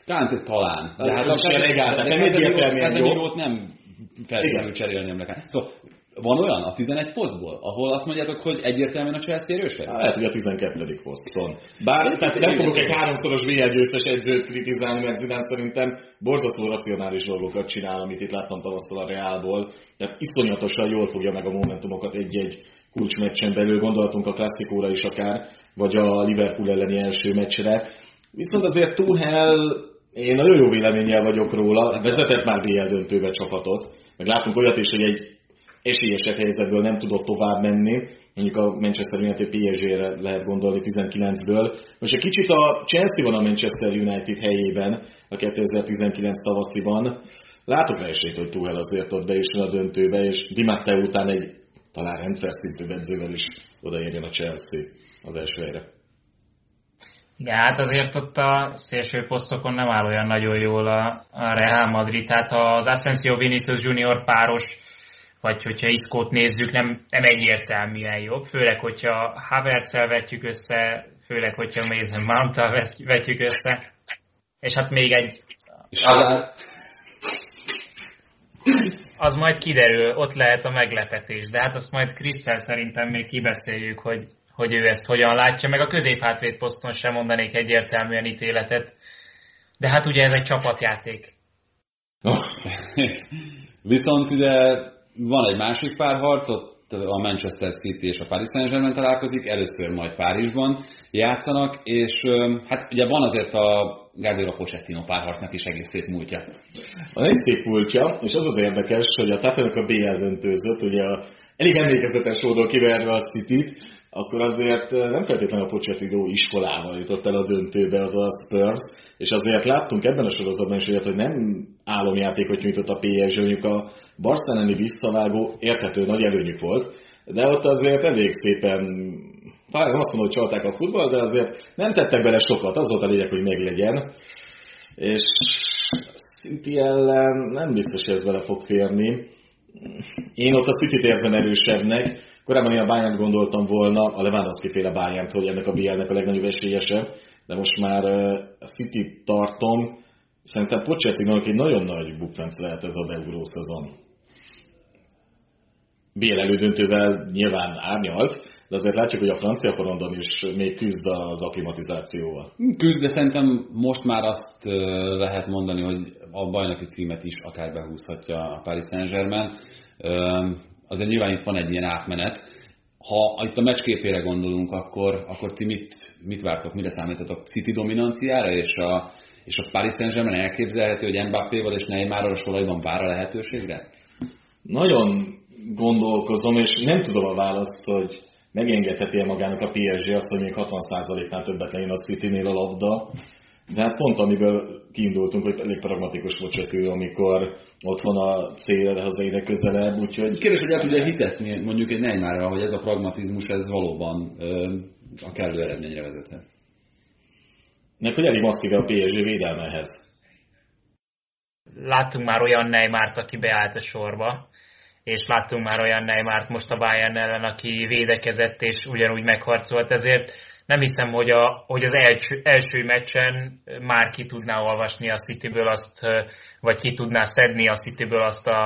Kanté talán. De hát az sem egyáltalán. Nem egyértelműen jó. nem feltétlenül cserélném le. Szóval van olyan a 11 posztból, ahol azt mondjátok, hogy egyértelműen a Chelsea erősebb? Lehet, hogy a 12. poszton. Bár tehát nem fogok egy háromszoros VL győztes edzőt kritizálni, mert Zidane szerintem borzasztó racionális dolgokat csinál, amit itt láttam tavasszal a Realból. Tehát iszonyatosan jól fogja meg a momentumokat egy-egy kulcsmeccsen belül, gondolhatunk a klasszikóra is akár, vagy a Liverpool elleni első meccsre. Viszont azért Tuchel, én nagyon jó véleménnyel vagyok róla, vezetett már BL döntőbe csapatot, meg látunk olyat is, hogy egy esélyesebb helyzetből nem tudott tovább menni, mondjuk a Manchester United PSG-re lehet gondolni 19-ből. Most egy kicsit a Chelsea van a Manchester United helyében a 2019 tavasziban. Látok esélyt, hogy Tuchel azért ott is a döntőbe, és Di Matteo után egy talán rendszer szintű edzővel is odaérjen a Chelsea az első helyre. Igen, hát azért ott a szélső posztokon nem áll olyan nagyon jól a, a Real Madrid, tehát az Asensio Vinicius Junior páros, vagy hogyha Iszkót nézzük, nem, nem egyértelműen jobb, főleg, hogyha havertz vetjük össze, főleg, hogyha Mason mount vetjük össze, és hát még egy... És az majd kiderül, ott lehet a meglepetés, de hát azt majd Krisztel szerintem még kibeszéljük, hogy, hogy ő ezt hogyan látja, meg a középhátvéd poszton sem mondanék egyértelműen ítéletet, de hát ugye ez egy csapatjáték. Viszont ugye van egy másik párharc, ott a Manchester City és a Paris Saint-Germain találkozik, először majd Párizsban játszanak, és hát ugye van azért a Guardiola Pochettino párharcnak is egész szép múltja. Van egy szép múltja, és az az érdekes, hogy a Tottenham a BL döntőzött, ugye a elég emlékezetes módon kiverve a City-t, akkor azért nem feltétlenül a Pochettino iskolával jutott el a döntőbe az a Spurs, és azért láttunk ebben a sorozatban is olyat, hogy nem álomjátékot nyújtott a PSG, mondjuk a Barcelonai visszavágó érthető nagy előnyük volt, de ott azért elég szépen, talán nem azt mondom, hogy csalták a futball, de azért nem tettek bele sokat, az volt a lényeg, hogy meglegyen. És City ellen nem biztos, hogy ez bele fog férni. Én ott a City-t érzem erősebbnek, Korábban én a Bayern gondoltam volna, a Lewandowski féle bayern hogy ennek a BL-nek a legnagyobb esélyese, de most már a City tartom, szerintem pochettino egy nagyon nagy bukfenc lehet ez a euró szezon. BL elődöntővel nyilván árnyalt, de azért látjuk, hogy a francia porondon is még küzd az aklimatizációval. Küzd, de szerintem most már azt lehet mondani, hogy a bajnoki címet is akár behúzhatja a Paris Saint-Germain azért nyilván itt van egy ilyen átmenet. Ha itt a meccsképére gondolunk, akkor, akkor ti mit, mit vártok, mire számítotok? City dominanciára, és a, és a Paris Saint-Germain elképzelhető, hogy Mbappé-val és Neymarral a soraiban vár a lehetőségre? Nagyon gondolkozom, és nem tudom a választ, hogy megengedheti -e magának a PSG azt, hogy még 60%-nál többet legyen a City-nél a labda. De hát pont amiből kiindultunk, hogy elég pragmatikus volt ő, amikor ott van a cél, de az egyre közelebb, úgyhogy... Kérdés, hogy el tudja hitetni mondjuk egy Neymarra, hogy ez a pragmatizmus, ez valóban ö, a kellő eredményre vezethet. Nek, hogy elég masszív a PSG védelmehez. Láttunk már olyan Neymart, aki beállt a sorba, és láttunk már olyan Neymart most a Bayern ellen, aki védekezett és ugyanúgy megharcolt, ezért nem hiszem, hogy, a, hogy az első, első meccsen már ki tudná olvasni a Cityből azt, vagy ki tudná szedni a Cityből azt a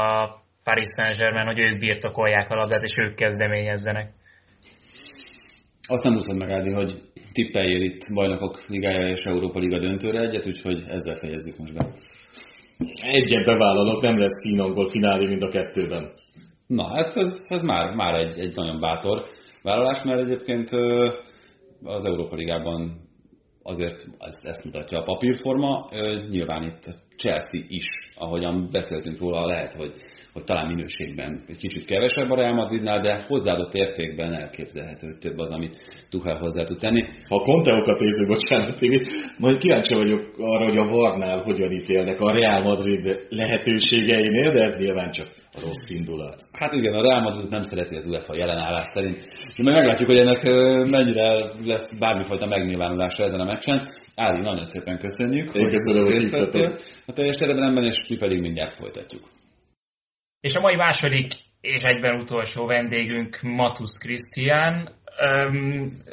Paris Saint-Germain, hogy ők birtokolják a labdát, és ők kezdeményezzenek. Azt nem úszod meg, Ádi, hogy tippeljél itt Bajnokok Ligája és Európa Liga döntőre egyet, úgyhogy ezzel fejezzük most be. Egyet bevállalok, nem lesz kínangol finálé mind a kettőben. Na, hát ez, ez már, már egy, egy nagyon bátor vállalás, mert egyébként az Európa Ligában azért ezt, ezt mutatja a papírforma. Nyilván itt Chelsea is, ahogyan beszéltünk róla, lehet, hogy hogy talán minőségben egy kicsit kevesebb a Real Madridnál, de hozzáadott értékben elképzelhető, hogy több az, amit Tuchel hozzá tud tenni. Ha a Conteokat nézzük, bocsánat, Tibi, majd kíváncsi vagyok arra, hogy a Varnál hogyan ítélnek a Real Madrid lehetőségeinél, de ez nyilván csak a rossz indulat. Hát igen, a Real Madrid nem szereti az UEFA jelenállás szerint. És majd meglátjuk, hogy ennek mennyire lesz bármifajta megnyilvánulása ezen a meccsen. Ári, nagyon szépen köszönjük. Én köszönöm, hogy részt A teljes eredményben, és mi pedig mindjárt folytatjuk. És a mai második és egyben utolsó vendégünk Matusz Krisztián.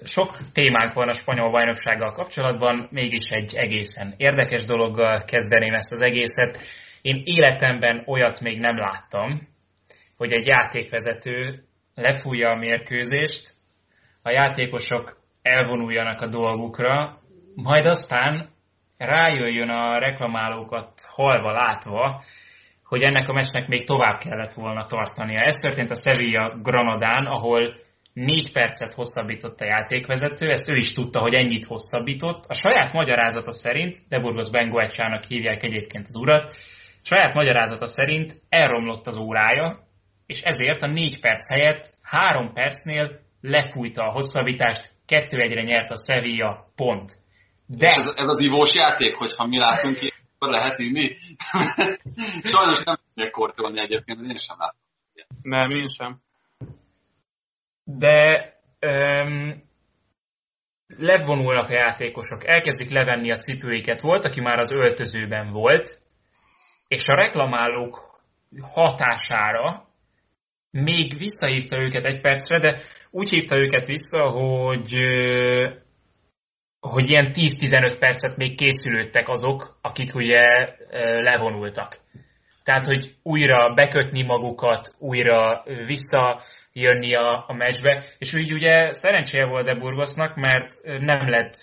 Sok témánk van a spanyol bajnoksággal kapcsolatban, mégis egy egészen érdekes dologgal kezdeném ezt az egészet. Én életemben olyat még nem láttam, hogy egy játékvezető lefújja a mérkőzést, a játékosok elvonuljanak a dolgukra, majd aztán rájöjjön a reklamálókat halva látva, hogy ennek a meccsnek még tovább kellett volna tartania. Ez történt a Sevilla Granadán, ahol négy percet hosszabbított a játékvezető, ezt ő is tudta, hogy ennyit hosszabbított. A saját magyarázata szerint, de Burgos Bengoecsának hívják egyébként az urat, saját magyarázata szerint elromlott az órája, és ezért a négy perc helyett három percnél lefújta a hosszabbítást, kettő egyre nyert a Sevilla, pont. De... És ez, ez az ivós játék, hogyha mi látunk ki, akkor lehet inni. Sajnos nem tudják kortolni egyébként, én sem látom. Nem, én sem. De um, levonulnak a játékosok, elkezdik levenni a cipőiket. Volt, aki már az öltözőben volt, és a reklamálók hatására még visszahívta őket egy percre, de úgy hívta őket vissza, hogy hogy ilyen 10-15 percet még készülődtek azok, akik ugye levonultak. Tehát, hogy újra bekötni magukat, újra visszajönni a, a meccsbe, és úgy ugye szerencséje volt de Burgosnak, mert nem lett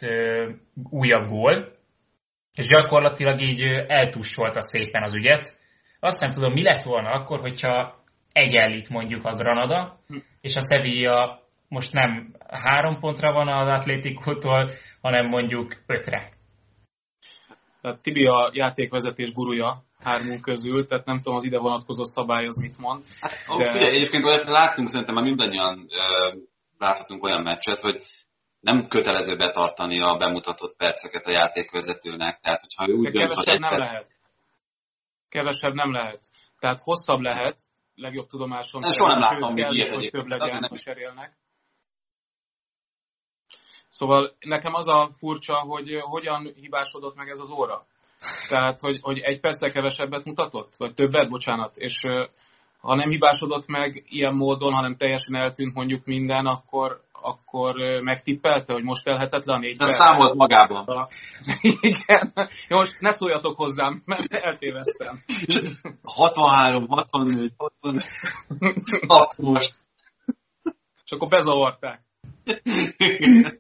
újabb gól, és gyakorlatilag így eltussolta szépen az ügyet. Azt nem tudom, mi lett volna akkor, hogyha egyenlít mondjuk a Granada, hm. és a Sevilla most nem három pontra van az Atlétikótól, hanem mondjuk ötre. Tehát Tibi a játékvezetés gurúja hármunk közül, tehát nem tudom az ide vonatkozó szabály az mit mond. Hát, de... ugye, egyébként olyat láttunk, szerintem már mindannyian uh, láthatunk olyan meccset, hogy nem kötelező betartani a bemutatott perceket a játékvezetőnek, tehát hogyha ő úgy de dönt, hogy nem lehet. Kevesebb nem lehet. Tehát hosszabb lehet, legjobb tudomásom. Nem, soha nem láttam még ilyet hogy több legyen, hogy cserélnek. Szóval nekem az a furcsa, hogy hogyan hibásodott meg ez az óra. Tehát, hogy, hogy egy perccel kevesebbet mutatott? Vagy többet, bocsánat. És ha nem hibásodott meg ilyen módon, hanem teljesen eltűnt mondjuk minden, akkor, akkor megtippelte, hogy most telhetett le a négy perc. számolt magában. Igen. Jó, most ne szóljatok hozzám, mert eltéveztem. 63, 64, 65. most. És akkor bezavarták.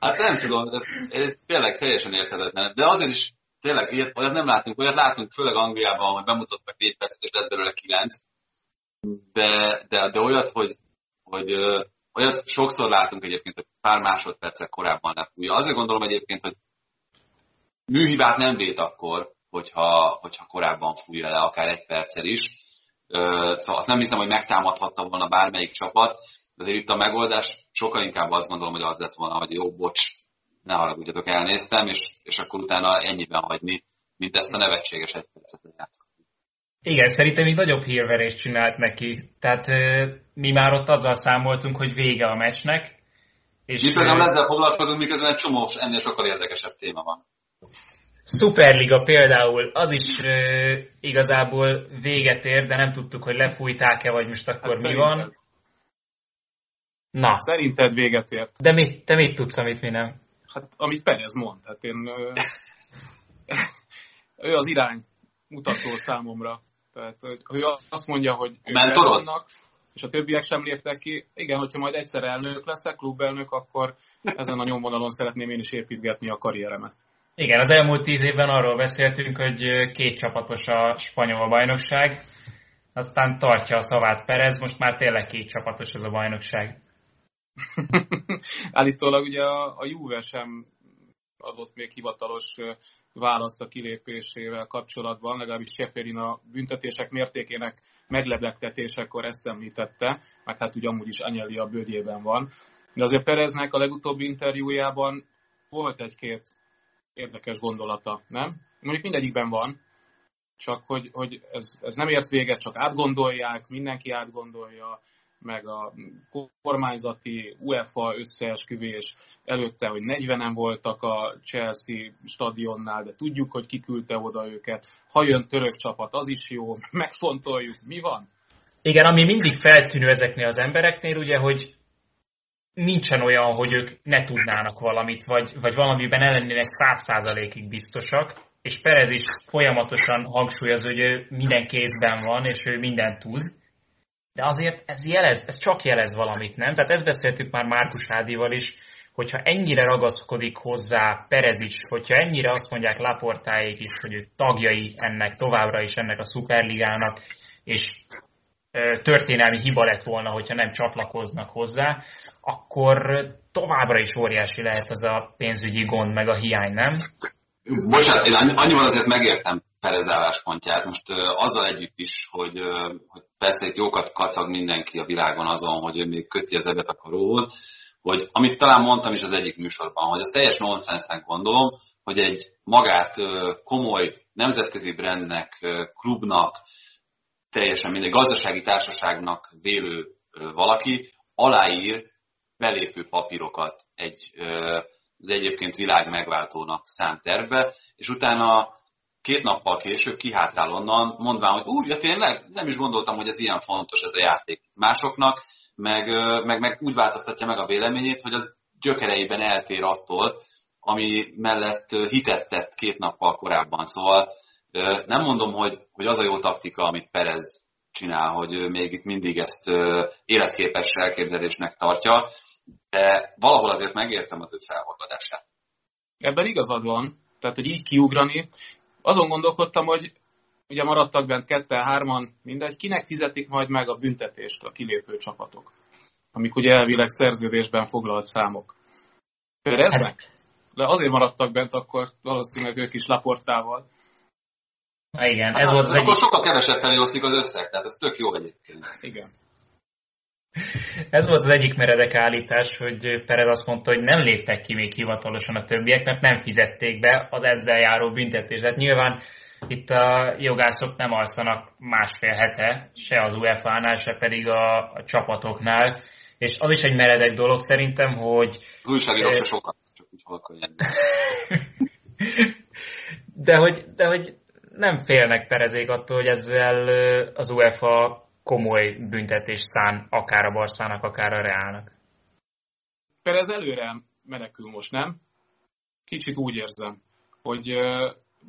Hát nem tudom, ez tényleg teljesen érthetetlen. De azért is tényleg ilyet, olyat nem látunk, olyat látunk főleg Angliában, hogy bemutattak négy percet, és lett belőle kilenc. De, de, de olyat, hogy, hogy olyat sokszor látunk egyébként, hogy pár másodpercek korábban lefújja. Azért gondolom egyébként, hogy műhibát nem vét akkor, hogyha, hogyha korábban fújja le, akár egy perccel is. Szóval azt nem hiszem, hogy megtámadhatta volna bármelyik csapat. Azért itt a megoldás sokkal inkább azt gondolom, hogy az lett volna, hogy jó, bocs, ne haragudjatok, elnéztem, és, és akkor utána ennyiben hagyni, mint ezt a nevetséges egy percet játszani. Igen, szerintem így nagyobb hírverést csinált neki. Tehát mi már ott azzal számoltunk, hogy vége a meccsnek. És mi például ezzel foglalkozunk, miközben egy csomó ennél sokkal érdekesebb téma van. Superliga például, az is igazából véget ér, de nem tudtuk, hogy lefújták-e, vagy most akkor hát mi van. Na. Szerinted véget ért. De mit, te mit tudsz, amit mi nem? Hát, amit Perez mond. Hát én, ő az irány mutató számomra. Tehát, hogy ő azt mondja, hogy ő vannak, és a többiek sem léptek ki. Igen, hogyha majd egyszer elnök leszek, klubelnök, akkor ezen a nyomvonalon szeretném én is építgetni a karrieremet. Igen, az elmúlt tíz évben arról beszéltünk, hogy két csapatos a spanyol bajnokság, aztán tartja a szavát Perez, most már tényleg két csapatos ez a bajnokság. Állítólag ugye a, a Juve sem adott még hivatalos választ a kilépésével kapcsolatban, legalábbis Cseferin a büntetések mértékének meglebegtetésekor ezt említette, meg hát ugye amúgy is Anyeli a bőrjében van. De azért Pereznek a legutóbbi interjújában volt egy-két érdekes gondolata, nem? Mondjuk mindegyikben van, csak hogy, hogy ez, ez nem ért véget, csak átgondolják, mindenki átgondolja, meg a kormányzati UEFA összeesküvés előtte, hogy 40-en voltak a Chelsea stadionnál, de tudjuk, hogy kiküldte oda őket. Ha jön török csapat, az is jó, megfontoljuk, mi van? Igen, ami mindig feltűnő ezeknél az embereknél, ugye, hogy nincsen olyan, hogy ők ne tudnának valamit, vagy, vagy valamiben ellennének száz százalékig biztosak, és Perez is folyamatosan hangsúlyozza, hogy ő minden kézben van, és ő mindent tud de azért ez jelez, ez csak jelez valamit, nem? Tehát ezt beszéltük már Márkus Ádival is, hogyha ennyire ragaszkodik hozzá Perez is, hogyha ennyire azt mondják Laportáék is, hogy ők tagjai ennek továbbra is ennek a szuperligának, és történelmi hiba lett volna, hogyha nem csatlakoznak hozzá, akkor továbbra is óriási lehet az a pénzügyi gond, meg a hiány, nem? Bocsánat, én annyival azért megértem Perez álláspontját. Most azzal együtt is, hogy, hogy persze itt jókat kacag mindenki a világon azon, hogy ő még köti az ebet a karóhoz, hogy amit talán mondtam is az egyik műsorban, hogy az teljes nonsensnek gondolom, hogy egy magát komoly nemzetközi brandnek, klubnak, teljesen mindegy gazdasági társaságnak vélő valaki aláír belépő papírokat egy az egyébként világ megváltónak szánt tervbe, és utána két nappal később kihátrál onnan, mondván, hogy úgy, ja tényleg, nem is gondoltam, hogy ez ilyen fontos ez a játék másoknak, meg, meg, meg úgy változtatja meg a véleményét, hogy az gyökereiben eltér attól, ami mellett hitet két nappal korábban. Szóval Nem mondom, hogy, hogy az a jó taktika, amit Perez csinál, hogy még itt mindig ezt életképes elképzelésnek tartja, de valahol azért megértem az ő felhorgadását. Ebben igazad van, tehát hogy így kiugrani. Azon gondolkodtam, hogy ugye maradtak bent ketten, hárman, mindegy, kinek fizetik majd meg a büntetést a kilépő csapatok, amik ugye elvileg szerződésben foglalt számok. Pereznek? De azért maradtak bent, akkor valószínűleg ők is Laportával. Na igen, ez hát, volt az akkor egyik... sokkal kevesebb felé osztik az összeg, tehát ez tök jó egyébként. Igen. Ez volt az egyik meredek állítás, hogy Perez azt mondta, hogy nem léptek ki még hivatalosan a többiek, mert nem fizették be az ezzel járó büntetést. Tehát nyilván itt a jogászok nem alszanak másfél hete, se az UEFA-nál, se pedig a, a csapatoknál, és az is egy meredek dolog szerintem, hogy... Az újságírók se sokat, csak úgy halkan de hogy, de hogy nem félnek Perezék attól, hogy ezzel az UEFA komoly büntetés szán akár a Barszának, akár a Reálnak. Perez előre menekül most, nem? Kicsit úgy érzem, hogy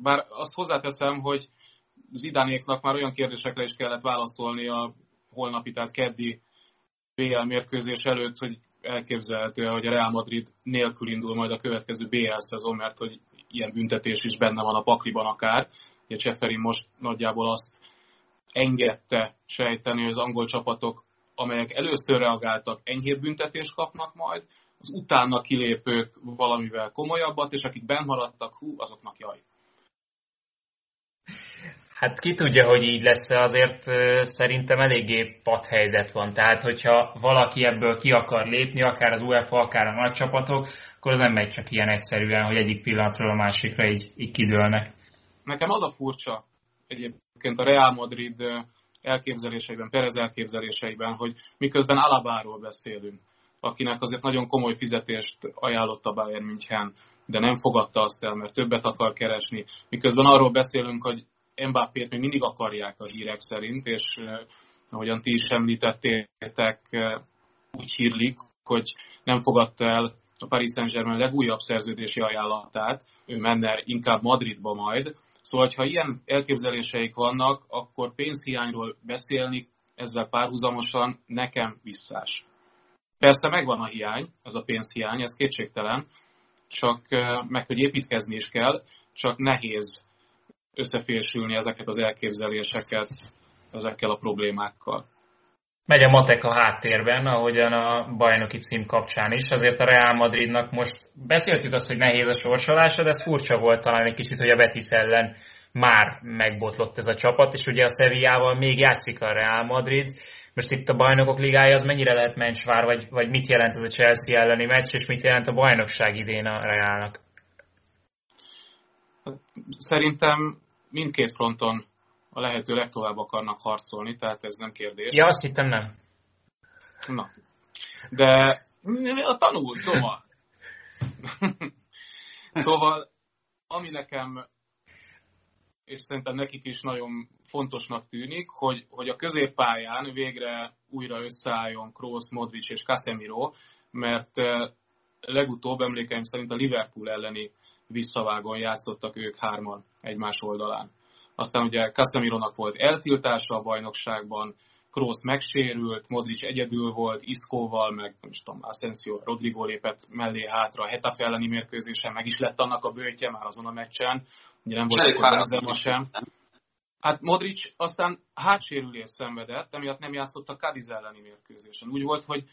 bár azt hozzáteszem, hogy Zidánéknak már olyan kérdésekre is kellett válaszolni a holnapi, tehát keddi BL mérkőzés előtt, hogy elképzelhető, hogy a Real Madrid nélkül indul majd a következő BL szezon, mert hogy ilyen büntetés is benne van a pakliban akár. Ugye Cseferin most nagyjából azt engedte sejteni, hogy az angol csapatok, amelyek először reagáltak, enyhébb büntetést kapnak majd, az utána kilépők valamivel komolyabbat, és akik benn maradtak, hú, azoknak jaj. Hát ki tudja, hogy így lesz, azért szerintem eléggé padhelyzet van. Tehát, hogyha valaki ebből ki akar lépni, akár az UEFA, akár a nagy csapatok, akkor az nem megy csak ilyen egyszerűen, hogy egyik pillanatról a másikra így, így kidőlnek. Nekem az a furcsa egyébként a Real Madrid elképzeléseiben, Perez elképzeléseiben, hogy miközben Alabáról beszélünk, akinek azért nagyon komoly fizetést ajánlott a Bayern München, de nem fogadta azt el, mert többet akar keresni. Miközben arról beszélünk, hogy Mbappét még mindig akarják a hírek szerint, és ahogyan ti is említettétek, úgy hírlik, hogy nem fogadta el a Paris Saint-Germain legújabb szerződési ajánlatát, ő menne inkább Madridba majd. Szóval, ha ilyen elképzeléseik vannak, akkor pénzhiányról beszélni ezzel párhuzamosan nekem visszás. Persze megvan a hiány, ez a pénzhiány, ez kétségtelen, csak meg, hogy építkezni is kell, csak nehéz összefésülni ezeket az elképzeléseket ezekkel a problémákkal. Megy a matek a háttérben, ahogyan a bajnoki cím kapcsán is. Azért a Real Madridnak most beszéltük azt, hogy nehéz a sorsolása, de ez furcsa volt talán egy kicsit, hogy a Betis ellen már megbotlott ez a csapat, és ugye a Sevillával még játszik a Real Madrid. Most itt a bajnokok ligája az mennyire lehet mencsvár, vagy, vagy mit jelent ez a Chelsea elleni meccs, és mit jelent a bajnokság idén a Realnak? Szerintem mindkét fronton a lehető legtovább akarnak harcolni, tehát ez nem kérdés. Ja, azt hittem nem. Na. De a tanul, szóval. szóval, ami nekem, és szerintem nekik is nagyon fontosnak tűnik, hogy, hogy a középpályán végre újra összeálljon Kroos, Modric és Casemiro, mert eh, legutóbb emlékeim szerint a Liverpool elleni visszavágon játszottak ők hárman egymás oldalán. Aztán ugye Casemironak volt eltiltása a bajnokságban, Kroos megsérült, Modric egyedül volt, Iskóval, meg nem is tudom, Asensio, Rodrigo lépett mellé hátra, a Hetafe elleni mérkőzésen meg is lett annak a bőtje már azon a meccsen, ugye nem volt akkor sem. Hát Modric aztán hátsérülés szenvedett, emiatt nem játszott a Cadiz elleni mérkőzésen. Úgy volt, hogy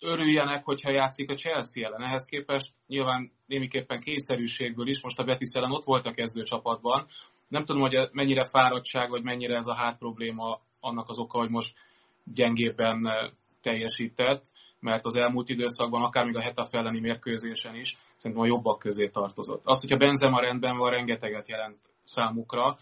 örüljenek, hogyha játszik a Chelsea ellen. Ehhez képest nyilván némiképpen kényszerűségből is, most a Betis ellen ott volt a kezdőcsapatban. Nem tudom, hogy mennyire fáradtság, vagy mennyire ez a hát probléma annak az oka, hogy most gyengébben teljesített, mert az elmúlt időszakban, akár még a Heta elleni mérkőzésen is, szerintem a jobbak közé tartozott. Az, hogyha Benzema rendben van, rengeteget jelent számukra,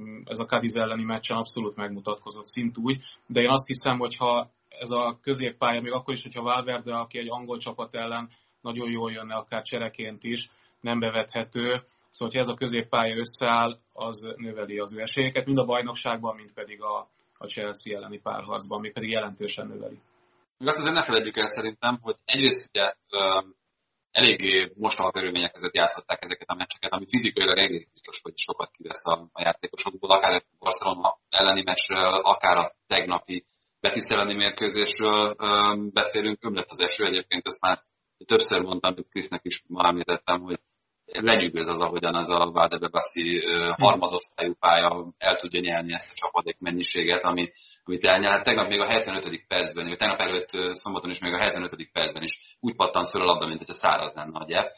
mm, ez a Cadiz elleni meccsen abszolút megmutatkozott szintúgy, de én azt hiszem, hogy ha ez a középpálya, még akkor is, hogyha Valverde, aki egy angol csapat ellen nagyon jól jönne, akár csereként is, nem bevethető. Szóval, hogyha ez a középpálya összeáll, az növeli az ő esélyeket, mind a bajnokságban, mind pedig a, a Chelsea elleni párharcban, ami pedig jelentősen növeli. Még azt azért ne felejtjük el szerintem, hogy egyrészt ugye eléggé mostoha körülmények között játszották ezeket a meccseket, ami fizikailag egész biztos, hogy sokat kivesz a, a játékosokból, akár a Barcelona elleni meccsről, akár a tegnapi Betis elleni mérkőzésről beszélünk, ömlett az eső egyébként, ezt már többször mondtam, hogy Krisznek is ma említettem, hogy lenyűgöz az, ahogyan az a Valdebe Bassi harmadosztályú pálya el tudja nyelni ezt a csapadék mennyiséget, ami, amit elnyel. Hát tegnap még a 75. percben, vagy tegnap előtt szombaton is még a 75. percben is úgy pattant föl a labda, mint hogyha száraz lenne a gyep.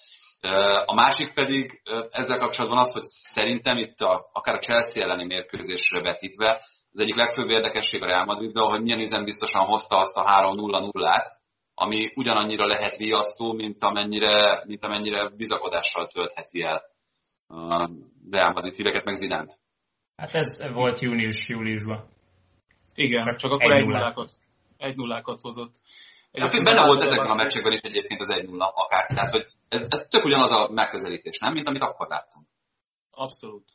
A másik pedig ezzel kapcsolatban az, hogy szerintem itt a, akár a Chelsea elleni mérkőzésre vetítve, az egyik legfőbb érdekesség a Real Madridban, hogy milyen biztosan hozta azt a 3-0-0-át, ami ugyanannyira lehet riasztó, mint amennyire, mint amennyire bizakodással töltheti el a Real Madrid híveket, meg Zidánt. Hát ez volt június-júliusban. Igen, csak, csak akkor egy nullákat, egy nullákat hozott. Egyébként benne volt ezekben a meccsekben is egyébként az 1-0 akár. Tehát, hogy ez, ez tök ugyanaz a megközelítés, nem? Mint amit akkor láttunk. Abszolút.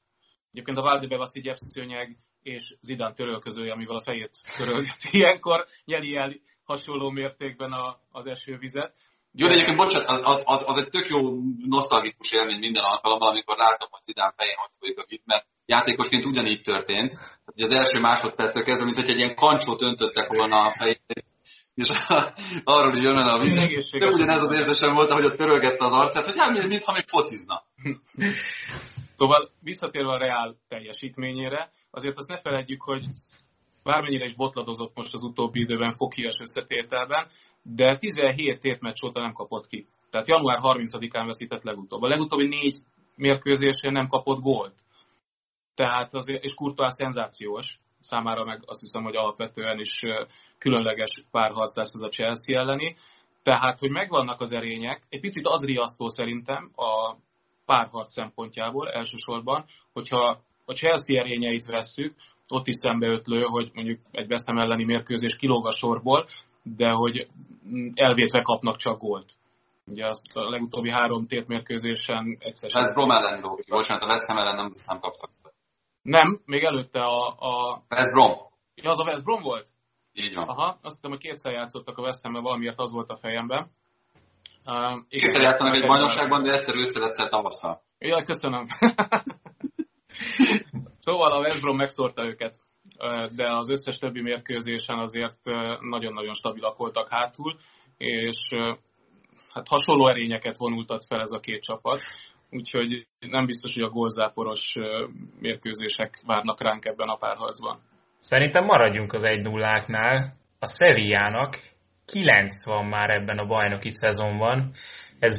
Egyébként a Valdebebaszi gyepszőnyeg és Zidán törölközője, amivel a fejét törölgeti ilyenkor, nyeli el hasonló mértékben a, az esővizet. Jó, de egyébként bocsánat, az, az, az, egy tök jó nosztalgikus élmény minden alkalommal, amikor látom, hogy Zidán fején hogy folyik a vit, mert játékosként ugyanígy történt. Tehát, hogy az első másodperctől kezdve, mint hogy egy ilyen kancsót öntöttek volna a fejét, és arról, hogy jön a víz. De ugyanez az érzésem volt, hogy ott törölgette az arcát, hogy hát, mintha még focizna. Szóval visszatérve a Reál teljesítményére, azért azt ne feledjük, hogy bármennyire is botladozott most az utóbbi időben fokias összetételben, de 17 tétmeccs óta nem kapott ki. Tehát január 30-án veszített legutóbb. A legutóbbi négy mérkőzésén nem kapott gólt. Tehát azért, és Courtois szenzációs, számára meg azt hiszem, hogy alapvetően is különleges párharc lesz ez a Chelsea elleni. Tehát, hogy megvannak az erények, egy picit az riasztó szerintem a párharc szempontjából elsősorban, hogyha a Chelsea erényeit vesszük, ott is szembeötlő, hogy mondjuk egy West Ham elleni mérkőzés kilóg a sorból, de hogy elvétve kapnak csak gólt. Ugye azt a legutóbbi három tért mérkőzésen egyszer Ez Brom ellen ki. Bocsánat, a West Ham ellen nem, nem kaptak. Nem, még előtte a... a... West Brom. Ja, az a West Brom volt? Így van. Aha, azt hiszem, hogy kétszer játszottak a West ham valamiért az volt a fejemben. Uh, kétszer játszanak egy bajnokságban, de egyszer ősszel, egyszer tavasszal. Jaj, köszönöm. szóval a West Brom megszórta őket, de az összes többi mérkőzésen azért nagyon-nagyon stabilak voltak hátul, és hát hasonló erényeket vonultat fel ez a két csapat, úgyhogy nem biztos, hogy a gólzáporos mérkőzések várnak ránk ebben a párharcban. Szerintem maradjunk az 1 0 A Sevillának 9 van már ebben a bajnoki szezonban. Ez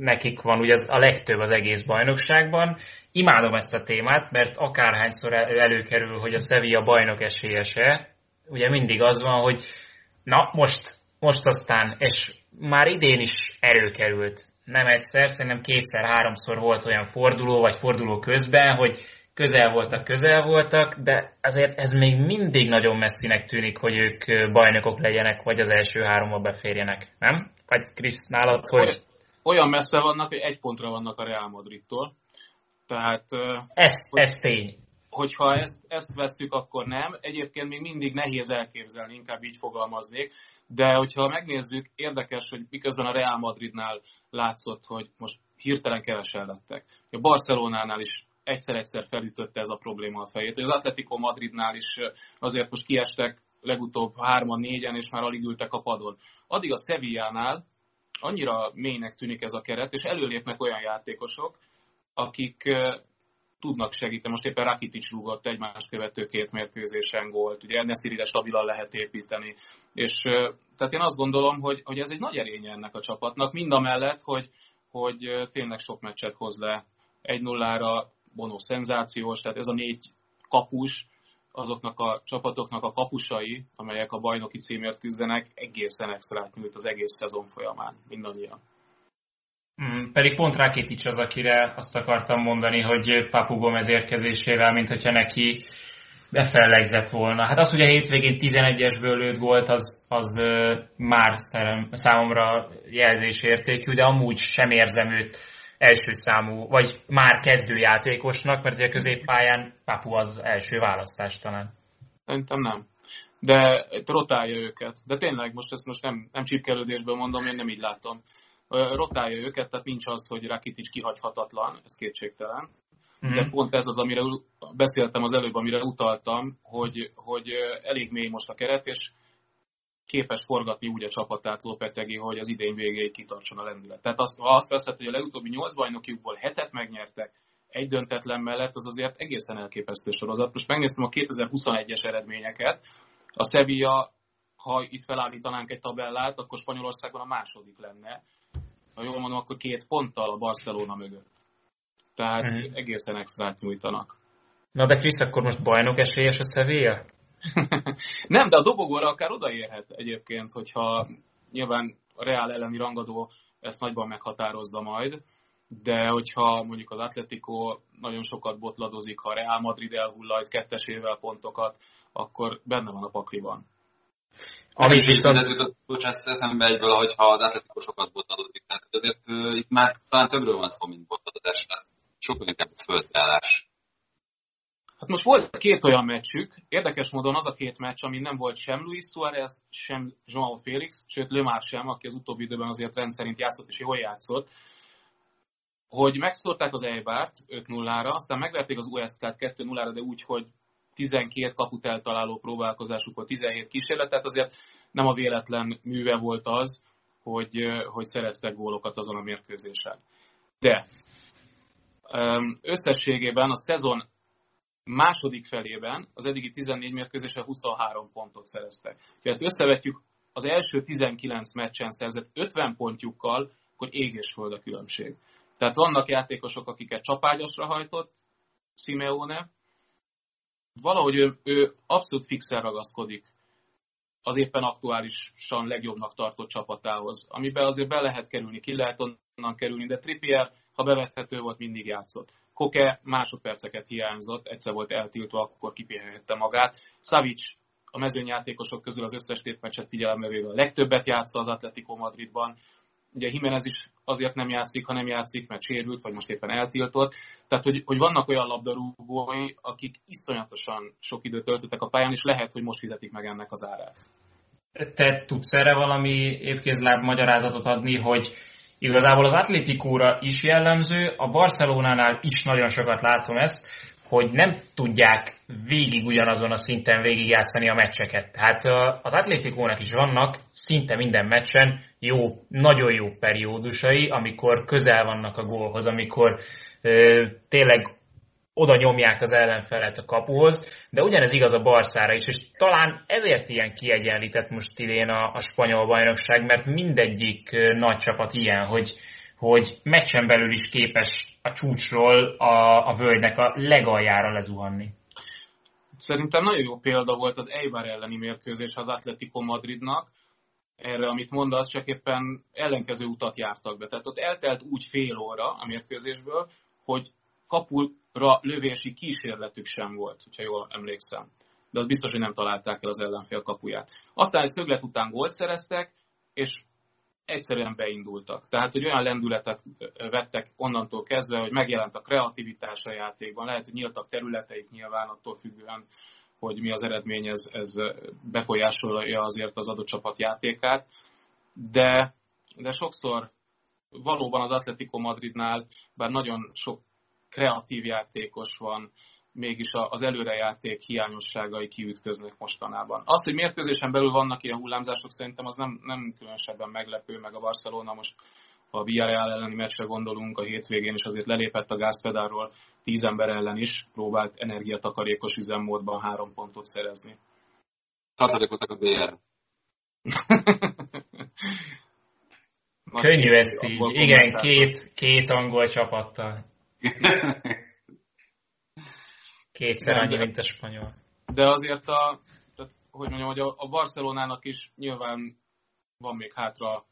nekik van ugye a legtöbb az egész bajnokságban. Imádom ezt a témát, mert akárhányszor előkerül, hogy a Sevilla bajnok esélyese, ugye mindig az van, hogy na most, most aztán, és már idén is előkerült. Nem egyszer, szerintem kétszer-háromszor volt olyan forduló, vagy forduló közben, hogy közel voltak, közel voltak, de azért ez még mindig nagyon messzinek tűnik, hogy ők bajnokok legyenek, vagy az első háromba beférjenek, nem? Vagy Krisz, nálad, hogy... Olyan messze vannak, hogy egy pontra vannak a Real Madridtól. Tehát... Ez, hogy, ez tény. Hogyha ezt, ezt vesszük, akkor nem. Egyébként még mindig nehéz elképzelni, inkább így fogalmaznék. De hogyha megnézzük, érdekes, hogy miközben a Real Madridnál látszott, hogy most hirtelen kevesen lettek. A Barcelonánál is egyszer-egyszer felütötte ez a probléma a fejét. Az Atletico Madridnál is azért most kiestek legutóbb hárman, négyen, és már alig ültek a padon. Addig a Sevillánál annyira mélynek tűnik ez a keret, és előlépnek olyan játékosok, akik tudnak segíteni. Most éppen Rakitic rúgott egymást követő két mérkőzésen gólt, ugye Ernestire stabilan lehet építeni. És tehát én azt gondolom, hogy, hogy ez egy nagy erénye ennek a csapatnak, mind a mellett, hogy, hogy tényleg sok meccset hoz le 1-0-ra, Bono szenzációs, tehát ez a négy kapus, azoknak a csapatoknak a kapusai, amelyek a bajnoki címért küzdenek, egészen extrát nyújt az egész szezon folyamán, mindannyian. Mm, pedig pont Rakitic az, akire azt akartam mondani, hogy Papu Gomez érkezésével, mint hogyha neki befellegzett volna. Hát az, hogy a hétvégén 11-esből lőtt gólt, az, az már számomra jelzésértékű, de amúgy sem érzem őt első számú, vagy már kezdőjátékosnak, mert ugye a középpályán Papu az első választás talán. Szerintem nem. De rotálja őket. De tényleg most ezt most nem, nem csipkelődésből mondom, én nem így látom. rotálja őket, tehát nincs az, hogy Rakitic kihagyhatatlan, ez kétségtelen. Mm. De pont ez az, amire beszéltem az előbb, amire utaltam, hogy, hogy elég mély most a keret, és képes forgatni úgy a csapatát Lopetegi, hogy az idén végéig kitartson a lendület. Tehát azt, ha azt veszed, hogy a legutóbbi nyolc bajnokiukból hetet megnyertek, egy döntetlen mellett, az azért egészen elképesztő sorozat. Most megnéztem a 2021-es eredményeket. A Sevilla, ha itt felállítanánk egy tabellát, akkor Spanyolországban a második lenne. Ha jól mondom, akkor két ponttal a Barcelona mögött. Tehát mm. egészen extrát nyújtanak. Na de Krisz, akkor most bajnok esélyes a Sevilla? Nem, de a dobogóra akár odaérhet egyébként, hogyha nyilván a Real elleni rangadó ezt nagyban meghatározza majd, de hogyha mondjuk az Atletico nagyon sokat botladozik, ha Real Madrid elhullajt kettesével pontokat, akkor benne van a pakliban. Amit viszont... Ez jutott, bocsánat, eszembe egyből, hogyha az Atletico sokat botladozik. Tehát azért uh, itt már talán többről van szó, mint botladozás. Sokkal inkább földreállás. Hát most volt két olyan meccsük, érdekes módon az a két meccs, ami nem volt sem Luis Suárez, sem João Félix, sőt Lömár sem, aki az utóbbi időben azért rendszerint játszott és jól játszott, hogy megszórták az Eibárt 5-0-ra, aztán megverték az USK-t 2-0-ra, de úgy, hogy 12 kaput eltaláló próbálkozásuk volt, 17 kísérlet, tehát azért nem a véletlen műve volt az, hogy, hogy szereztek gólokat azon a mérkőzésen. De összességében a szezon második felében az eddigi 14 mérkőzésre 23 pontot szereztek. Ha ezt összevetjük az első 19 meccsen szerzett 50 pontjukkal, akkor ég és föld a különbség. Tehát vannak játékosok, akiket csapágyasra hajtott Simeone, valahogy ő, ő abszolút fixen ragaszkodik az éppen aktuálisan legjobbnak tartott csapatához, amiben azért be lehet kerülni, ki lehet onnan kerülni, de Trippier, ha bevethető volt, mindig játszott. Koke másodperceket hiányzott, egyszer volt eltiltva, akkor kipihenhette magát. Savic a mezőnyjátékosok közül az összes tétmeccset figyelembe véve a legtöbbet játsza az Atletico Madridban. Ugye Jimenez is azért nem játszik, ha nem játszik, mert sérült, vagy most éppen eltiltott. Tehát, hogy, hogy vannak olyan labdarúgói, akik iszonyatosan sok időt töltöttek a pályán, és lehet, hogy most fizetik meg ennek az árát. Te tudsz erre valami évkézláb magyarázatot adni, hogy igazából az Atletikóra is jellemző, a Barcelonánál is nagyon sokat látom ezt, hogy nem tudják végig ugyanazon a szinten végigjátszani a meccseket. Tehát az Atlétikónak is vannak szinte minden meccsen jó, nagyon jó periódusai, amikor közel vannak a gólhoz, amikor ö, tényleg oda nyomják az ellenfelet a kapuhoz, de ugyanez igaz a Barszára is, és talán ezért ilyen kiegyenlített most idén a, a spanyol bajnokság, mert mindegyik nagy csapat ilyen, hogy, hogy meccsen belül is képes a csúcsról a, a völgynek a legaljára lezuhanni. Szerintem nagyon jó példa volt az Eibar elleni mérkőzés az Atletico Madridnak, erre, amit mondasz, csak éppen ellenkező utat jártak be. Tehát ott eltelt úgy fél óra a mérkőzésből, hogy kapura lövési kísérletük sem volt, hogyha jól emlékszem. De az biztos, hogy nem találták el az ellenfél kapuját. Aztán egy szöglet után gólt szereztek, és egyszerűen beindultak. Tehát, hogy olyan lendületet vettek onnantól kezdve, hogy megjelent a kreativitás a játékban, lehet, hogy nyíltak területeik nyilván attól függően, hogy mi az eredmény, ez, ez befolyásolja azért az adott csapat játékát, de, de sokszor valóban az Atletico Madridnál, bár nagyon sok kreatív játékos van, mégis az előrejáték hiányosságai kiütköznek mostanában. Az, hogy mérkőzésen belül vannak ilyen hullámzások, szerintem az nem, nem különösebben meglepő, meg a Barcelona most ha a Villarreal elleni meccsre gondolunk, a hétvégén is azért lelépett a gázpedálról, tíz ember ellen is próbált energiatakarékos üzemmódban három pontot szerezni. Tartalékoltak a BR. Könnyű ezt így. Igen, két, két angol csapattal. Kétszer annyi, mint a spanyol. De azért a, tehát, hogy mondjam, hogy a, a Barcelonának is nyilván van még hátra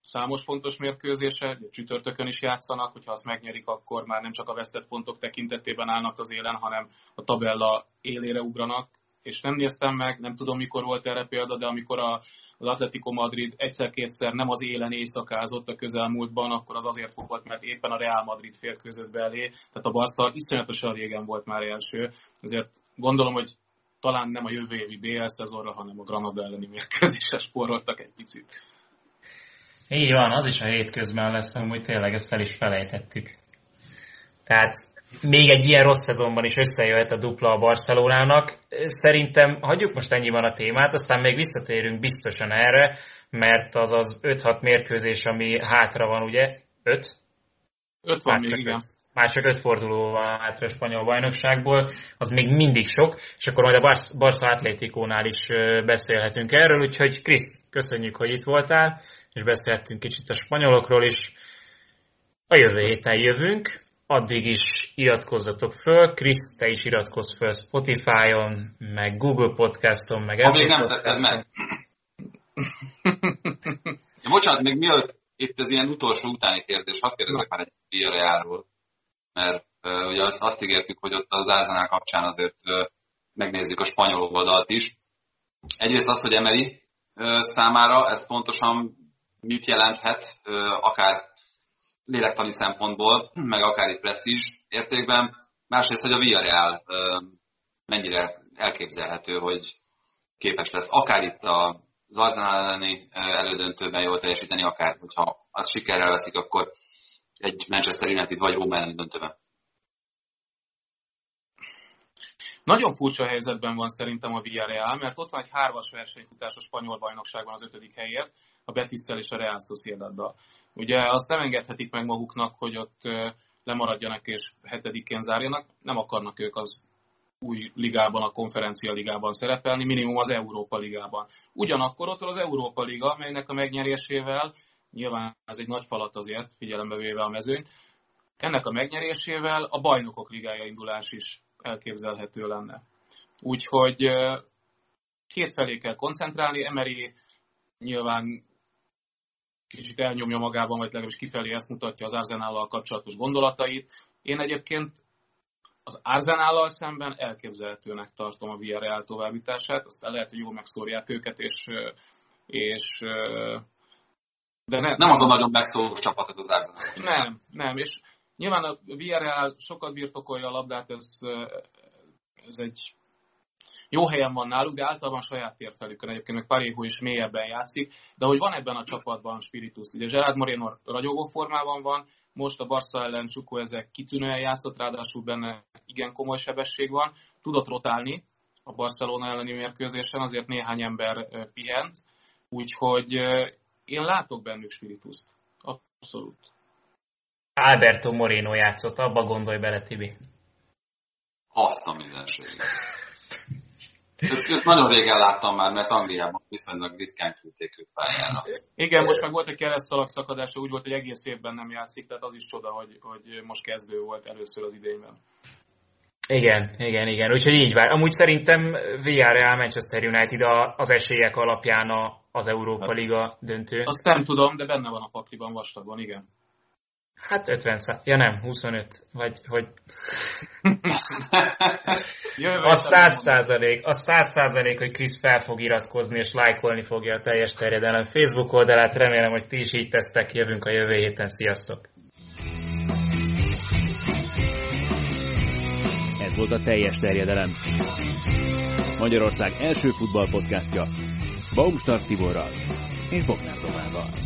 számos fontos mérkőzése, csütörtökön is játszanak, hogyha azt megnyerik, akkor már nem csak a vesztett pontok tekintetében állnak az élen, hanem a tabella élére ugranak, és nem néztem meg, nem tudom mikor volt erre példa, de amikor a, az Atletico Madrid egyszer-kétszer nem az élen éjszakázott a közelmúltban, akkor az azért volt, mert éppen a Real Madrid férkőzött belé, tehát a Barca iszonyatosan régen volt már első, ezért gondolom, hogy talán nem a jövő évi BL szezonra, hanem a Granada elleni mérkőzésre spóroltak egy picit. Így van, az is a hétközben lesz, amúgy tényleg ezt el is felejtettük. Tehát még egy ilyen rossz szezonban is összejöhet a dupla a Barcelonának. Szerintem hagyjuk most ennyiban a témát, aztán még visszatérünk biztosan erre, mert az az 5-6 mérkőzés, ami hátra van, ugye? 5? 5 van még, igen. Már csak 5 forduló van hátra a spanyol bajnokságból, az még mindig sok, és akkor majd a Barca Atlétikónál is beszélhetünk erről, úgyhogy Krisz, köszönjük, hogy itt voltál, és beszélhetünk kicsit a spanyolokról is. A jövő héten jövünk, addig is iratkozzatok föl, Krisz, te is iratkozz föl Spotify-on, meg Google Podcaston, meg Ha még nem tetted meg. ja, bocsánat, még mielőtt itt az ilyen utolsó utáni kérdés, hadd kérdezek már egy Villarrealról, mert uh, ugye azt, azt ígértük, hogy ott az Arsenal kapcsán azért uh, megnézzük a spanyol oldalt is. Egyrészt azt, hogy Emery uh, számára ez pontosan mit jelenthet, uh, akár lélektani szempontból, meg akár egy presztízs értékben. Másrészt, hogy a Villarreal mennyire elképzelhető, hogy képes lesz akár itt az Arsenal elleni elődöntőben jól teljesíteni, akár hogyha az sikerrel veszik, akkor egy Manchester United vagy Roma elleni döntőben. Nagyon furcsa helyzetben van szerintem a Villarreal, mert ott van egy hármas versenyfutás a spanyol bajnokságban az ötödik helyért, a betis és a Real Sociedaddal. Ugye azt nem engedhetik meg maguknak, hogy ott lemaradjanak és hetedikén zárjanak, nem akarnak ők az új ligában, a konferencia ligában szerepelni, minimum az Európa ligában. Ugyanakkor ott van az Európa liga, amelynek a megnyerésével, nyilván ez egy nagy falat azért, figyelembe véve a mezőnyt, ennek a megnyerésével a bajnokok ligája indulás is elképzelhető lenne. Úgyhogy két felé kell koncentrálni, Emery nyilván kicsit elnyomja magában, vagy legalábbis kifelé ezt mutatja az Arzenállal kapcsolatos gondolatait. Én egyébként az Arzenállal szemben elképzelhetőnek tartom a Villarreal továbbítását, aztán lehet, hogy jól megszórják őket, és, és de ne, nem az a nagyon megszólós csapat ez az Arzenál. Nem, nem, és nyilván a Villarreal sokat birtokolja a labdát, ez, ez egy jó helyen van náluk, de általában saját térfelükön. Egyébként meg Parejo is mélyebben játszik, de hogy van ebben a csapatban spiritus. Ugye Gerard Moreno ragyogó formában van, most a Barca ellen Csukó ezek kitűnően játszott, ráadásul benne igen komoly sebesség van, tudott rotálni a Barcelona elleni mérkőzésen, azért néhány ember pihent, úgyhogy én látok bennük spirituszt. Abszolút. Alberto Moreno játszott, abba gondolj bele, Tibi. Azt a mindenségét. Ezt, ezt nagyon régen láttam már, mert Angliában viszonylag ritkán küldték őt pályára. Igen, most meg volt egy keresztszalag szakadása, úgy volt, hogy egész évben nem játszik, tehát az is csoda, hogy, hogy most kezdő volt először az idényben. Igen, igen, igen. Úgyhogy így vár. Amúgy szerintem Villarreal Manchester United az esélyek alapján az Európa Liga döntő. Azt nem tudom, de benne van a pakliban vastagon, igen. Hát 50 szá... Ja nem, 25. Vagy hogy... a 100 százalék, a 100 százalék, hogy Krisz fel fog iratkozni és lájkolni fogja a teljes terjedelem Facebook oldalát. Remélem, hogy ti is így tesztek. Jövünk a jövő héten. Sziasztok! Ez volt a teljes terjedelem. Magyarország első futballpodcastja Baumstark Tiborral és Bognár Domával.